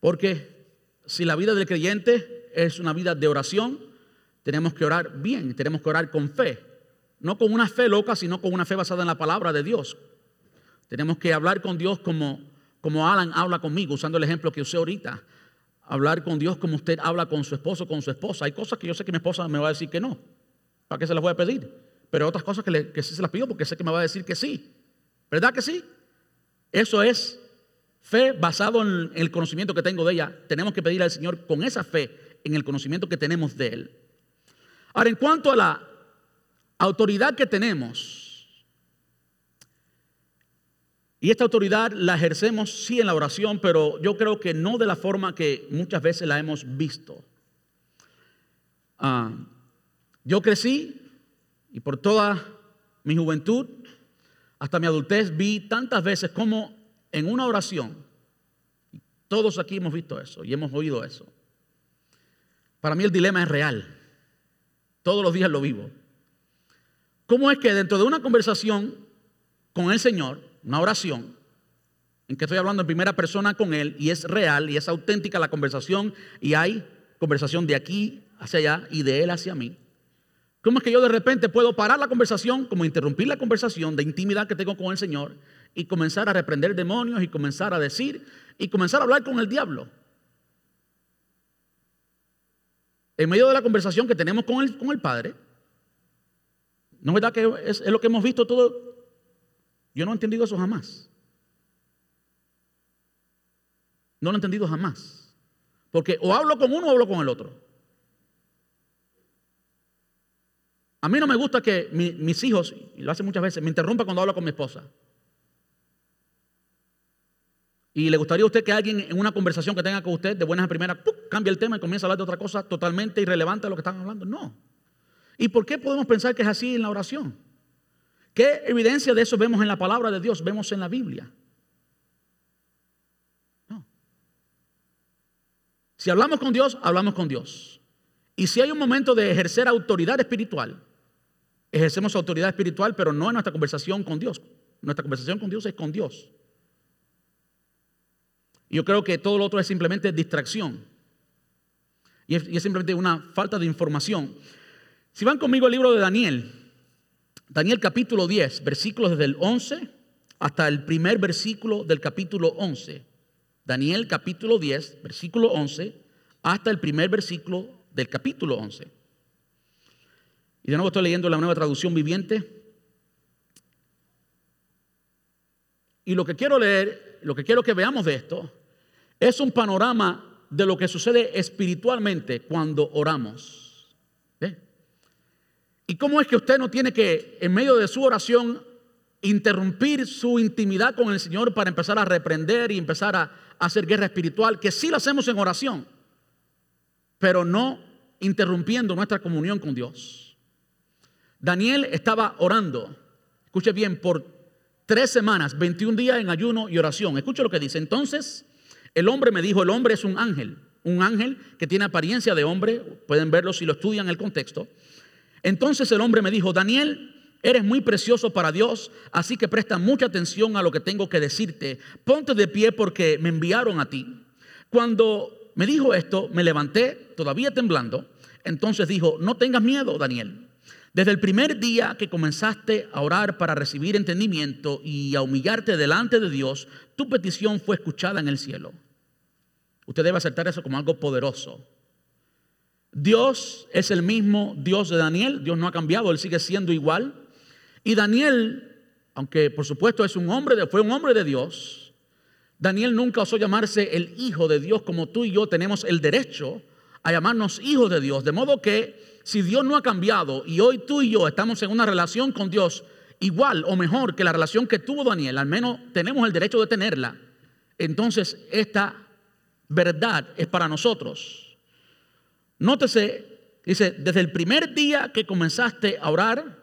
Porque si la vida del creyente es una vida de oración, tenemos que orar bien, tenemos que orar con fe. No con una fe loca, sino con una fe basada en la palabra de Dios. Tenemos que hablar con Dios como, como Alan habla conmigo, usando el ejemplo que usé ahorita. Hablar con Dios como usted habla con su esposo, con su esposa. Hay cosas que yo sé que mi esposa me va a decir que no. ¿Para qué se las voy a pedir? pero otras cosas que, sí se las pido porque sé que me va a decir que sí. ¿Verdad que sí? Eso es fe basado en el conocimiento que tengo de ella. Tenemos que pedir al Señor con esa fe en el conocimiento que tenemos de Él. Ahora, en cuanto a la autoridad que tenemos, y esta autoridad la ejercemos sí en la oración, pero yo creo que no de la forma que muchas veces la hemos visto. Ah, yo crecí y por toda mi juventud, hasta mi adultez, vi tantas veces como en una oración, todos aquí hemos visto eso y hemos oído eso. Para mí el dilema es real. Todos los días lo vivo. ¿Cómo es que dentro de una conversación con el Señor, una oración, en que estoy hablando en primera persona con Él y es real y es auténtica la conversación y hay conversación de aquí hacia allá y de Él hacia mí, ¿Cómo es que yo de repente puedo parar la conversación, como interrumpir la conversación de intimidad que tengo con el Señor y comenzar a reprender demonios y comenzar a decir y comenzar a hablar con el diablo? En medio de la conversación que tenemos con el, con el Padre, ¿no es verdad que es, lo que hemos visto todo? Yo no he entendido eso jamás. No lo he entendido jamás. Porque o hablo con uno o hablo con el otro. A mí no me gusta que mis hijos, y lo hacen muchas veces, me interrumpan cuando hablo con mi esposa. Y le gustaría a usted que alguien en una conversación que tenga con usted, de buenas a primeras, cambie el tema y comience a hablar de otra cosa totalmente irrelevante a lo que están hablando. No. ¿Y por qué podemos pensar que es así en la oración? ¿Qué evidencia de eso vemos en la palabra de Dios? Vemos en la Biblia. Si hablamos con Dios, hablamos con Dios. Y si hay un momento de ejercer autoridad espiritual, ejercemos autoridad espiritual, pero no en nuestra conversación con Dios. Nuestra conversación con Dios es con Dios. Yo creo que todo lo otro es simplemente distracción. Y es, simplemente una falta de información. Si van conmigo al libro de Daniel, Daniel capítulo 10, versículos desde el 11 hasta el primer versículo del capítulo 11. Daniel capítulo 10, versículo 11, hasta el primer versículo del capítulo 11. Y de nuevo estoy leyendo la nueva traducción viviente. Y lo que quiero leer, lo que quiero que veamos de esto, es un panorama de lo que sucede espiritualmente cuando oramos. ¿Y cómo es que usted no tiene que, en medio de su oración, interrumpir su intimidad con el Señor para empezar a reprender y empezar a, hacer guerra espiritual? Que sí lo hacemos en oración, pero no interrumpiendo nuestra comunión con Dios. Daniel estaba orando, escuche bien, por tres semanas, 21 días en ayuno y oración. Escuche lo que dice. Entonces, el hombre me dijo, el hombre es un ángel, un ángel que tiene apariencia de hombre, pueden verlo si lo estudian el contexto. Entonces el hombre me dijo, Daniel, eres muy precioso para Dios, así que presta mucha atención a lo que tengo que decirte. Ponte de pie porque me enviaron a ti. Cuando me dijo esto, me levanté, todavía temblando. Entonces dijo, no tengas miedo, Daniel. Desde el primer día que comenzaste a orar para recibir entendimiento y a humillarte delante de Dios, tu petición fue escuchada en el cielo. Usted debe aceptar eso como algo poderoso. Dios es el mismo Dios de Daniel, Dios no ha cambiado, Él sigue siendo igual. Y Daniel, aunque por supuesto es un hombre de, fue un hombre de Dios, Daniel nunca osó llamarse el hijo de Dios como tú y yo tenemos el derecho a llamarnos hijos de Dios. De modo que si Dios no ha cambiado y hoy tú y yo estamos en una relación con Dios igual o mejor que la relación que tuvo Daniel, al menos tenemos el derecho de tenerla, entonces esta verdad es para nosotros. Nótese, dice, desde el primer día que comenzaste a orar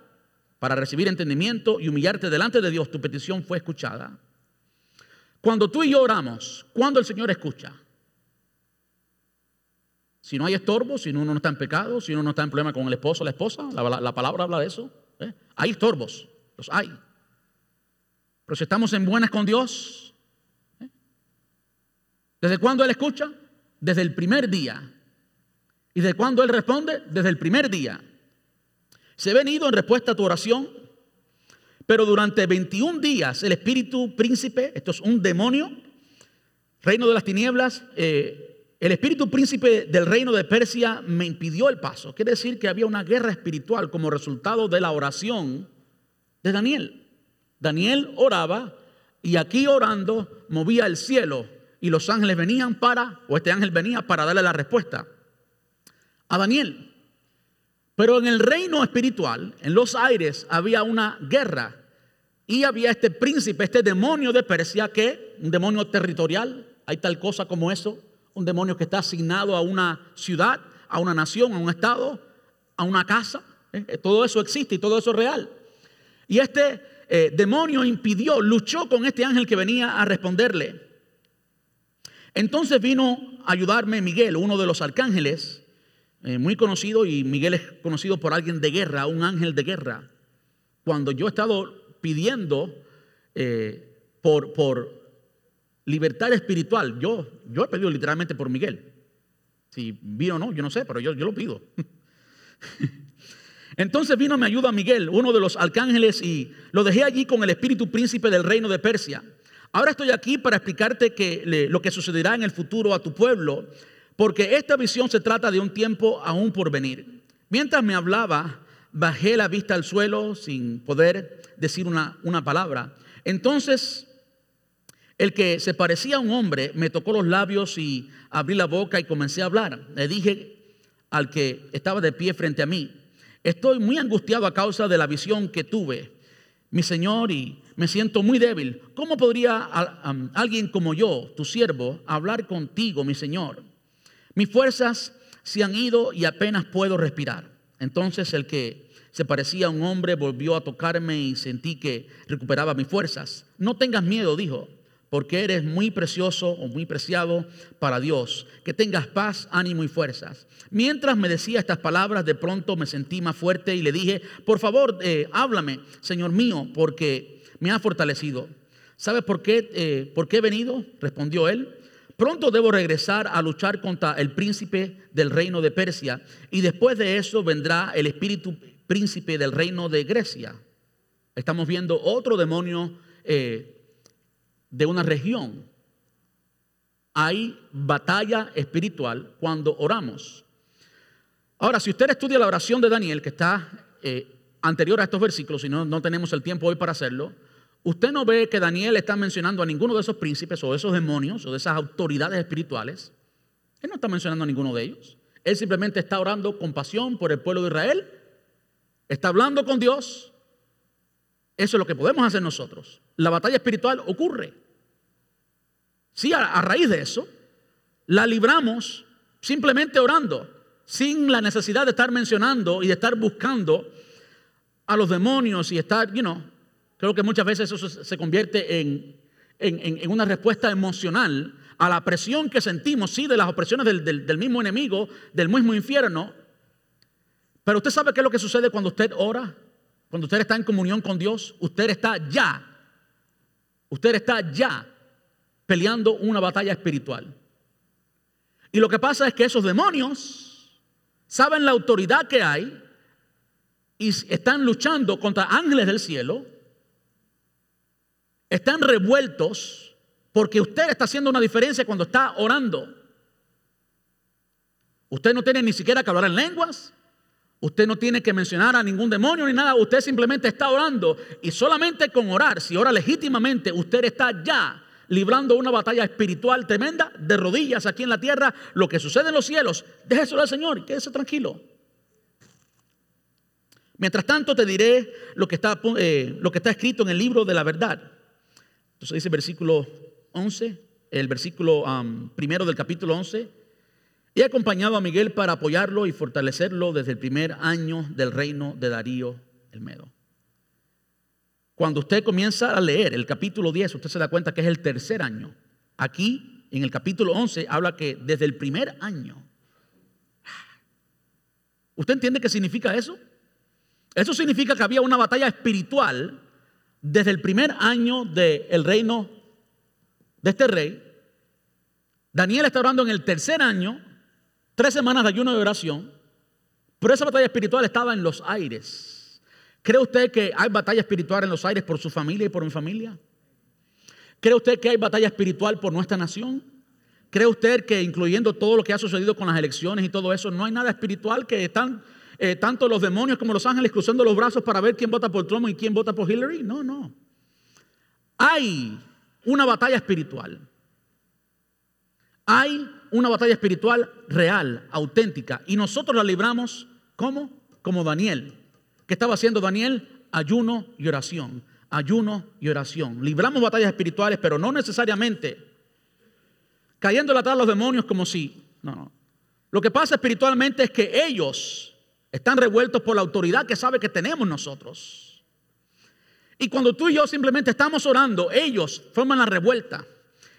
para recibir entendimiento y humillarte delante de Dios, tu petición fue escuchada. Cuando tú y yo oramos, cuando el Señor escucha? Si no hay estorbo, si uno no está en pecado, si uno no está en problema con el esposo o la esposa, la, palabra habla de eso. ¿eh? Hay estorbos, los hay. Pero si estamos en buenas con Dios, ¿eh? ¿desde cuándo Él escucha? Desde el primer día ¿Y de cuándo Él responde? Desde el primer día. Se ha venido en respuesta a tu oración, pero durante 21 días el espíritu príncipe, esto es un demonio, reino de las tinieblas, eh, el espíritu príncipe del reino de Persia me impidió el paso. Quiere decir que había una guerra espiritual como resultado de la oración de Daniel. Daniel oraba y aquí orando movía el cielo y los ángeles venían para, o este ángel venía para darle la respuesta a Daniel. Pero en el reino espiritual, en los aires, había una guerra. Y había este príncipe, este demonio de Persia, que, un demonio territorial, hay tal cosa como eso, un demonio que está asignado a una ciudad, a una nación, a un estado, a una casa. ¿eh? Eh, todo eso existe y todo eso es real. Y este eh, demonio impidió, luchó con este ángel que venía a responderle. Entonces vino a ayudarme Miguel, uno de los arcángeles, eh, muy conocido y Miguel es conocido por alguien de guerra, un ángel de guerra. Cuando yo he estado pidiendo eh, por, por libertad espiritual, yo, yo he pedido literalmente por Miguel. Si vino o no, yo no sé, pero yo, yo lo pido. Entonces vino me ayuda Miguel, uno de los arcángeles, y lo dejé allí con el espíritu príncipe del reino de Persia. Ahora estoy aquí para explicarte que lo que sucederá en el futuro a tu pueblo porque esta visión se trata de un tiempo aún por venir. Mientras me hablaba, bajé la vista al suelo sin poder decir una, una palabra. Entonces, el que se parecía a un hombre me tocó los labios y abrí la boca y comencé a hablar. Le dije al que estaba de pie frente a mí, estoy muy angustiado a causa de la visión que tuve, mi Señor, y me siento muy débil. ¿Cómo podría alguien como yo, tu siervo, hablar contigo, mi Señor? Mis fuerzas se han ido y apenas puedo respirar. Entonces el que se parecía a un hombre volvió a tocarme y sentí que recuperaba mis fuerzas. No tengas miedo, dijo, porque eres muy precioso o muy preciado para Dios. Que tengas paz, ánimo y fuerzas. Mientras me decía estas palabras, de pronto me sentí más fuerte y le dije, por favor, eh, háblame, Señor mío, porque me ha fortalecido. ¿Sabes por qué, eh, por qué he venido? Respondió él. Pronto debo regresar a luchar contra el príncipe del reino de Persia y después de eso vendrá el espíritu príncipe del reino de Grecia. Estamos viendo otro demonio eh, de una región. Hay batalla espiritual cuando oramos. Ahora, si usted estudia la oración de Daniel, que está eh, anterior a estos versículos, si no, no tenemos el tiempo hoy para hacerlo, Usted no ve que Daniel está mencionando a ninguno de esos príncipes o de esos demonios o de esas autoridades espirituales. Él no está mencionando a ninguno de ellos. Él simplemente está orando con pasión por el pueblo de Israel. Está hablando con Dios. Eso es lo que podemos hacer nosotros. La batalla espiritual ocurre. Sí, a, raíz de eso, la libramos simplemente orando, sin la necesidad de estar mencionando y de estar buscando a los demonios y estar, you know, Creo que muchas veces eso se convierte en, una respuesta emocional a la presión que sentimos, sí, de las opresiones del, mismo enemigo, del mismo infierno. Pero usted sabe qué es lo que sucede cuando usted ora, cuando usted está en comunión con Dios. Usted está ya, usted está ya peleando una batalla espiritual. Y lo que pasa es que esos demonios saben la autoridad que hay y están luchando contra ángeles del cielo. Están revueltos porque usted está haciendo una diferencia cuando está orando. Usted no tiene ni siquiera que hablar en lenguas. Usted no tiene que mencionar a ningún demonio ni nada. Usted simplemente está orando. Y solamente con orar, si ora legítimamente, usted está ya librando una batalla espiritual tremenda de rodillas aquí en la tierra. Lo que sucede en los cielos, déjeselo al Señor quédese tranquilo. Mientras tanto te diré lo que está, eh, lo que está escrito en el libro de la verdad. Entonces dice el versículo 11, el versículo primero del capítulo 11. He acompañado a Miguel para apoyarlo y fortalecerlo desde el primer año del reino de Darío el Medo. Cuando usted comienza a leer el capítulo 10, usted se da cuenta que es el tercer año. Aquí, en el capítulo 11, habla que desde el primer año. ¿Usted entiende qué significa eso? Eso significa que había una batalla espiritual desde el primer año del reino de este rey. Daniel está orando en el tercer año tres semanas de ayuno de oración, pero esa batalla espiritual estaba en los aires. ¿Cree usted que hay batalla espiritual en los aires por su familia y por mi familia? ¿Cree usted que hay batalla espiritual por nuestra nación? ¿Cree usted que incluyendo todo lo que ha sucedido con las elecciones y todo eso, no hay nada espiritual que están eh, tanto los demonios como los ángeles cruzando los brazos para ver quién vota por Trump y quién vota por Hillary? No, no. Hay una batalla espiritual. Hay una batalla espiritual real, auténtica. Y nosotros la libramos. Como Daniel. ¿Qué estaba haciendo Daniel? Ayuno y oración. Ayuno y oración. Libramos batallas espirituales, pero no necesariamente cayéndole atrás a los demonios como si. No, no. Lo que pasa espiritualmente es que ellos están revueltos por la autoridad que sabe que tenemos nosotros. Y cuando tú y yo simplemente estamos orando, ellos forman la revuelta.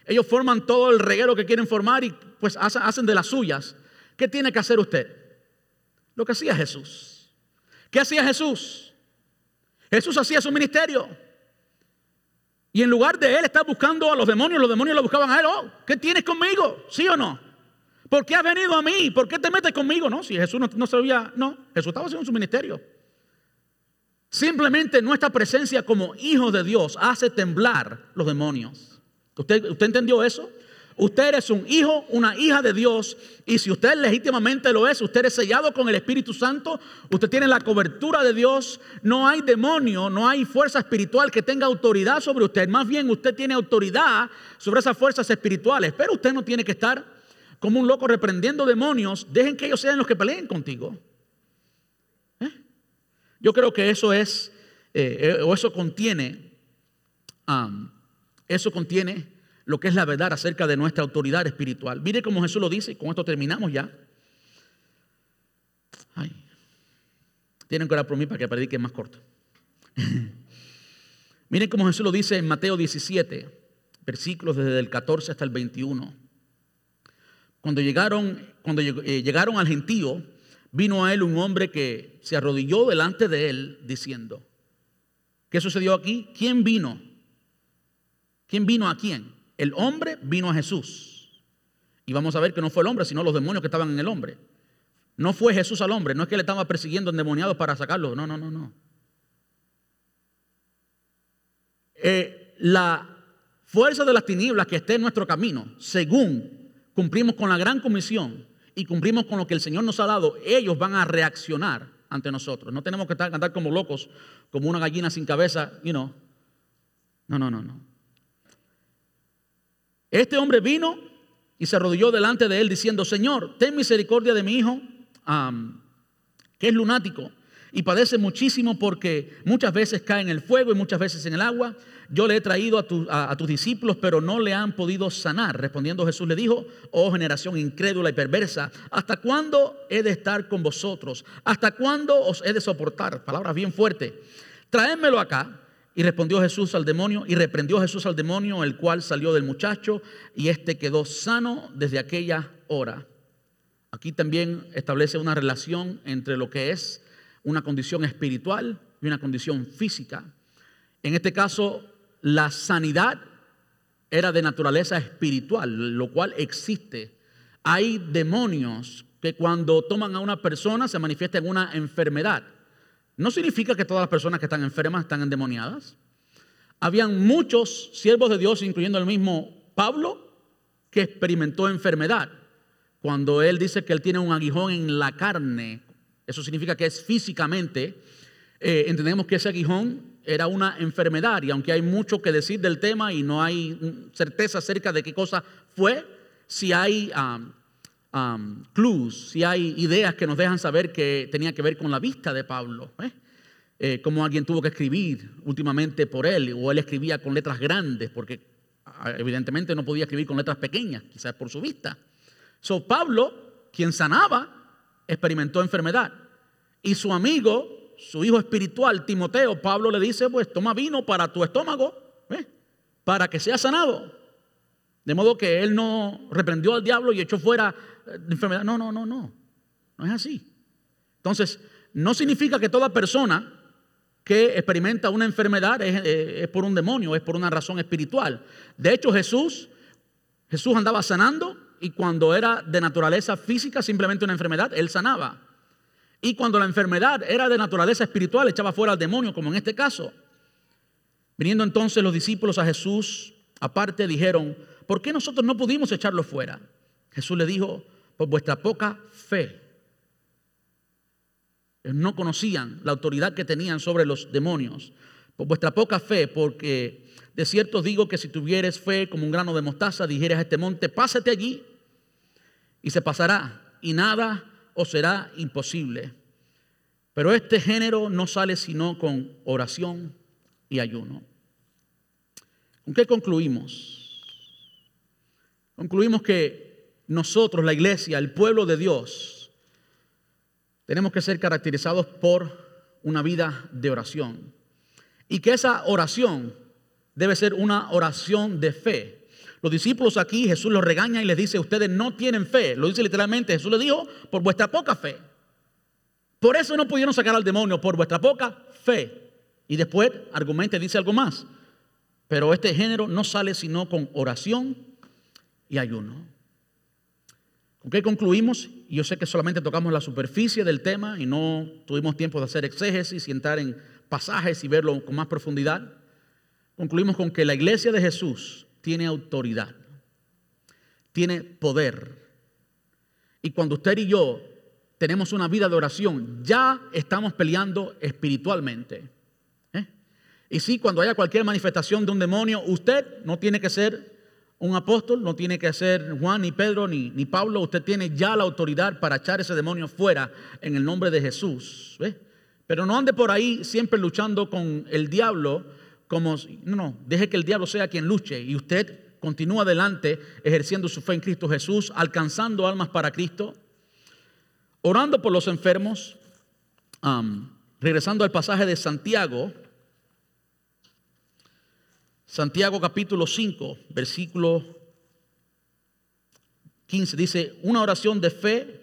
Ellos forman todo el reguero que quieren formar y pues hacen de las suyas. ¿Qué tiene que hacer usted? Lo que hacía Jesús. ¿Qué hacía Jesús? Jesús hacía su ministerio. Y en lugar de él estar buscando a los demonios, los demonios lo buscaban a él. Oh, ¿qué tienes conmigo? ¿Sí o no? ¿Por qué has venido a mí? ¿Por qué te metes conmigo? No, si Jesús no, no sabía, no, Jesús estaba haciendo su ministerio. Simplemente nuestra presencia como hijos de Dios hace temblar los demonios. ¿Usted, ¿Usted entendió eso? Usted es un hijo, una hija de Dios. Y si usted legítimamente lo es, usted es sellado con el Espíritu Santo. Usted tiene la cobertura de Dios. No hay demonio, no hay fuerza espiritual que tenga autoridad sobre usted. Más bien usted tiene autoridad sobre esas fuerzas espirituales. Pero usted no tiene que estar como un loco reprendiendo demonios. Dejen que ellos sean los que peleen contigo. ¿Eh? Yo creo que eso es, eh, eh, o eso contiene eso contiene lo que es la verdad acerca de nuestra autoridad espiritual. Mire cómo Jesús lo dice, con esto terminamos ya. Tienen que orar por mí para que predique más corto. Miren cómo Jesús lo dice en Mateo 17, versículos desde el 14 hasta el 21. Cuando llegaron, cuando eh, llegaron al gentío, vino a él un hombre que se arrodilló delante de él diciendo, ¿qué sucedió aquí? ¿Quién vino? ¿Quién vino a quién? El hombre vino a Jesús. Y vamos a ver que no fue el hombre, sino los demonios que estaban en el hombre. No fue Jesús al hombre, no es que le estaba persiguiendo endemoniados para sacarlo, no, no, no, no. Eh, la fuerza de las tinieblas que esté en nuestro camino, según cumplimos con la gran comisión y cumplimos con lo que el Señor nos ha dado, ellos van a reaccionar ante nosotros. No tenemos que estar, andar como locos, como una gallina sin cabeza, you. No, no, no, no. Este hombre vino y se arrodilló delante de él diciendo, Señor, ten misericordia de mi hijo, que es lunático y padece muchísimo porque muchas veces cae en el fuego y muchas veces en el agua. Yo le he traído a, tus discípulos, pero no le han podido sanar. Respondiendo Jesús le dijo, oh generación incrédula y perversa, ¿hasta cuándo he de estar con vosotros? ¿Hasta cuándo os he de soportar? Palabras bien fuertes. Traédmelo acá. Y respondió Jesús al demonio y reprendió Jesús al demonio, el cual salió del muchacho y éste quedó sano desde aquella hora. Aquí también establece una relación entre lo que es una condición espiritual y una condición física. En este caso, la sanidad era de naturaleza espiritual, lo cual existe. Hay demonios que cuando toman a una persona se manifiesta en una enfermedad. No significa que todas las personas que están enfermas están endemoniadas. Habían muchos siervos de Dios, incluyendo el mismo Pablo, que experimentó enfermedad. Cuando él dice que él tiene un aguijón en la carne, eso significa que es físicamente. Eh, entendemos que ese aguijón era una enfermedad y aunque hay mucho que decir del tema y no hay certeza acerca de qué cosa fue, si hay um, clues, si hay ideas que nos dejan saber que tenía que ver con la vista de Pablo. ¿eh? Eh, como alguien tuvo que escribir últimamente por él, o él escribía con letras grandes, porque ah, evidentemente no podía escribir con letras pequeñas, quizás por su vista. So, Pablo, quien sanaba, experimentó enfermedad. Y su amigo, su hijo espiritual, Timoteo, Pablo le dice, pues toma vino para tu estómago, ¿eh? para que sea sanado. De modo que él no reprendió al diablo y echó fuera eh, la enfermedad. No, no, no, no. No es así. Entonces, no significa que toda persona que experimenta una enfermedad es, por un demonio, es por una razón espiritual. De hecho, Jesús, Jesús andaba sanando y cuando era de naturaleza física, simplemente una enfermedad, él sanaba. Y cuando la enfermedad era de naturaleza espiritual, echaba fuera al demonio, como en este caso. Viniendo entonces los discípulos a Jesús, aparte dijeron, ¿por qué nosotros no pudimos echarlo fuera? Jesús le dijo, por vuestra poca fe no conocían la autoridad que tenían sobre los demonios. Por vuestra poca fe, porque de cierto digo que si tuvieres fe como un grano de mostaza, dijeras a este monte, pásate allí y se pasará, y nada os será imposible. Pero este género no sale sino con oración y ayuno. ¿Con qué concluimos? Concluimos que nosotros, la iglesia, el pueblo de Dios, tenemos que ser caracterizados por una vida de oración. Y que esa oración debe ser una oración de fe. Los discípulos aquí, Jesús los regaña y les dice, ustedes no tienen fe. Lo dice literalmente, Jesús les dijo, por vuestra poca fe. Por eso no pudieron sacar al demonio, por vuestra poca fe. Y después argumenta y dice algo más. Pero este género no sale sino con oración y ayuno. ¿Con qué concluimos? Yo sé que solamente tocamos la superficie del tema y no tuvimos tiempo de hacer exégesis y entrar en pasajes y verlo con más profundidad. Concluimos con que la iglesia de Jesús tiene autoridad, tiene poder. Y cuando usted y yo tenemos una vida de oración, ya estamos peleando espiritualmente. ¿eh? Y sí, cuando haya cualquier manifestación de un demonio, usted no tiene que ser un apóstol, no tiene que ser Juan, ni Pedro, ni, ni Pablo. Usted tiene ya la autoridad para echar ese demonio fuera en el nombre de Jesús. Pero no ande por ahí siempre luchando con el diablo como, no, no, deje que el diablo sea quien luche y usted continúa adelante ejerciendo su fe en Cristo Jesús, alcanzando almas para Cristo, orando por los enfermos, regresando al pasaje de Santiago, Santiago capítulo 5, versículo 15 dice, una oración de fe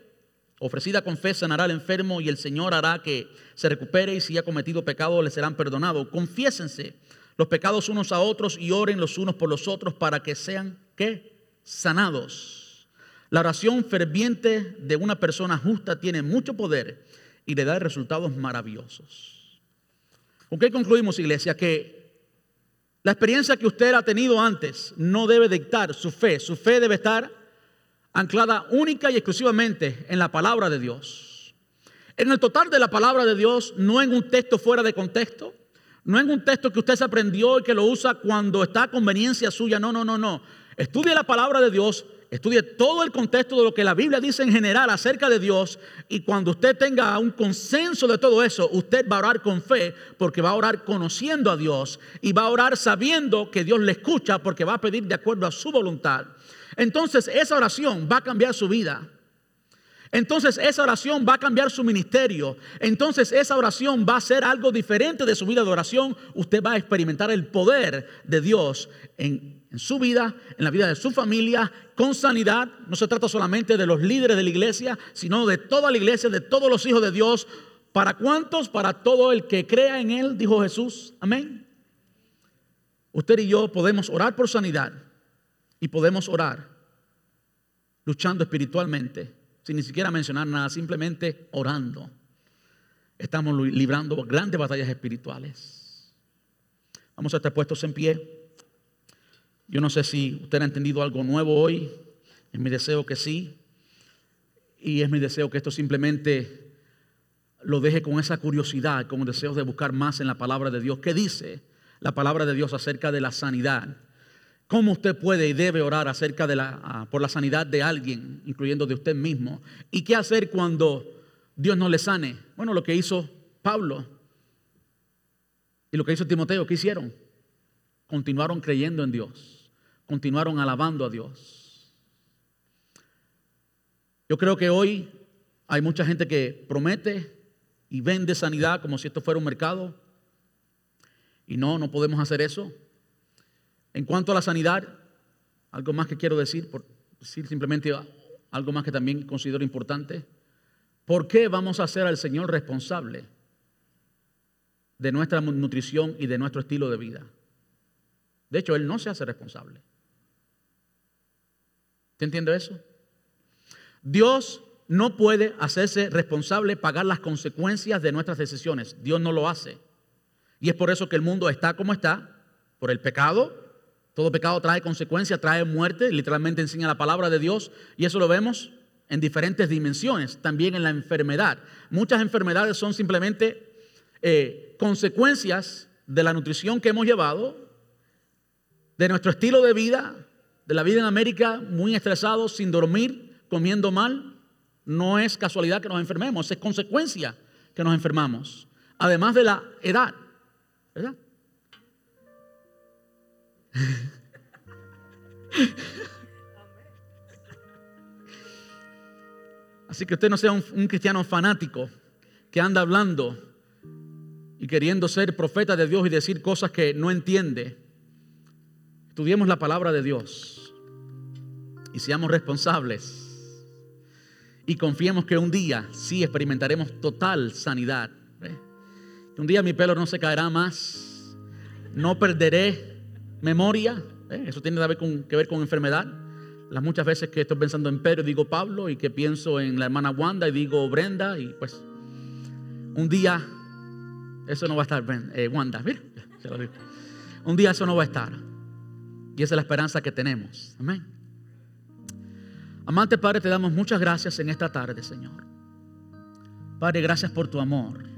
ofrecida con fe sanará al enfermo y el Señor hará que se recupere y si ha cometido pecado le serán perdonados. Confiésense los pecados unos a otros y oren los unos por los otros para que sean ¿qué? sanados. La oración ferviente de una persona justa tiene mucho poder y le da resultados maravillosos. ¿Con qué concluimos, iglesia? Que la experiencia que usted ha tenido antes no debe dictar su fe. Su fe debe estar anclada única y exclusivamente en la palabra de Dios. En el total de la palabra de Dios, no en un texto fuera de contexto, no en un texto que usted se aprendió y que lo usa cuando está a conveniencia suya. No, no, no, no. Estudie la palabra de Dios Estudie todo el contexto de lo que la Biblia dice en general acerca de Dios y cuando usted tenga un consenso de todo eso, usted va a orar con fe porque va a orar conociendo a Dios y va a orar sabiendo que Dios le escucha porque va a pedir de acuerdo a su voluntad. Entonces esa oración va a cambiar su vida. Entonces esa oración va a cambiar su ministerio. Entonces esa oración va a ser algo diferente de su vida de oración. Usted va a experimentar el poder de Dios en su vida, en la vida de su familia, con sanidad. No se trata solamente de los líderes de la iglesia, sino de toda la iglesia, de todos los hijos de Dios. ¿Para cuántos? Para todo el que crea en Él, dijo Jesús. Amén. Usted y yo podemos orar por sanidad y podemos orar luchando espiritualmente, sin ni siquiera mencionar nada, simplemente orando. Estamos librando grandes batallas espirituales. Vamos a estar puestos en pie. Yo no sé si usted ha entendido algo nuevo hoy. Es mi deseo que sí. Y es mi deseo que esto simplemente lo deje con esa curiosidad, con deseos de buscar más en la palabra de Dios. ¿Qué dice la palabra de Dios acerca de la sanidad? ¿Cómo usted puede y debe orar acerca de la, ah, por la sanidad de alguien, incluyendo de usted mismo? ¿Y qué hacer cuando Dios no le sane? Bueno, lo que hizo Pablo y lo que hizo Timoteo, ¿qué hicieron? Continuaron creyendo en Dios continuaron alabando a Dios. Yo creo que hoy hay mucha gente que promete y vende sanidad como si esto fuera un mercado. Y no, no podemos hacer eso. En cuanto a la sanidad, algo más que quiero decir, por decir simplemente algo más que también considero importante. ¿Por qué vamos a hacer al Señor responsable de nuestra nutrición y de nuestro estilo de vida? De hecho, Él no se hace responsable. ¿Te entiende eso? Dios no puede hacerse responsable, pagar las consecuencias de nuestras decisiones. Dios no lo hace. Y es por eso que el mundo está como está, por el pecado. Todo pecado trae consecuencias, trae muerte, literalmente enseña la palabra de Dios. Y eso lo vemos en diferentes dimensiones, también en la enfermedad. Muchas enfermedades son simplemente eh, consecuencias de la nutrición que hemos llevado, de nuestro estilo de vida, de la vida en América muy estresados, sin dormir, comiendo mal, no es casualidad que nos enfermemos, es consecuencia que nos enfermamos. Además de la edad, ¿verdad? Así que usted no sea un, cristiano fanático que anda hablando y queriendo ser profeta de Dios y decir cosas que no entiende. Estudiemos la palabra de Dios y seamos responsables y confiemos que un día sí experimentaremos total sanidad. Un día mi pelo no se caerá más, no perderé memoria. Eso tiene que ver, con, enfermedad. Las muchas veces que estoy pensando en Pedro digo Pablo y que pienso en la hermana Wanda y digo Brenda y pues un día eso no va a estar, eh, Wanda, mira, Un día eso no va a estar. Y esa es la esperanza que tenemos. Amén. Amante Padre, te damos muchas gracias en esta tarde, Señor. Padre, gracias por tu amor.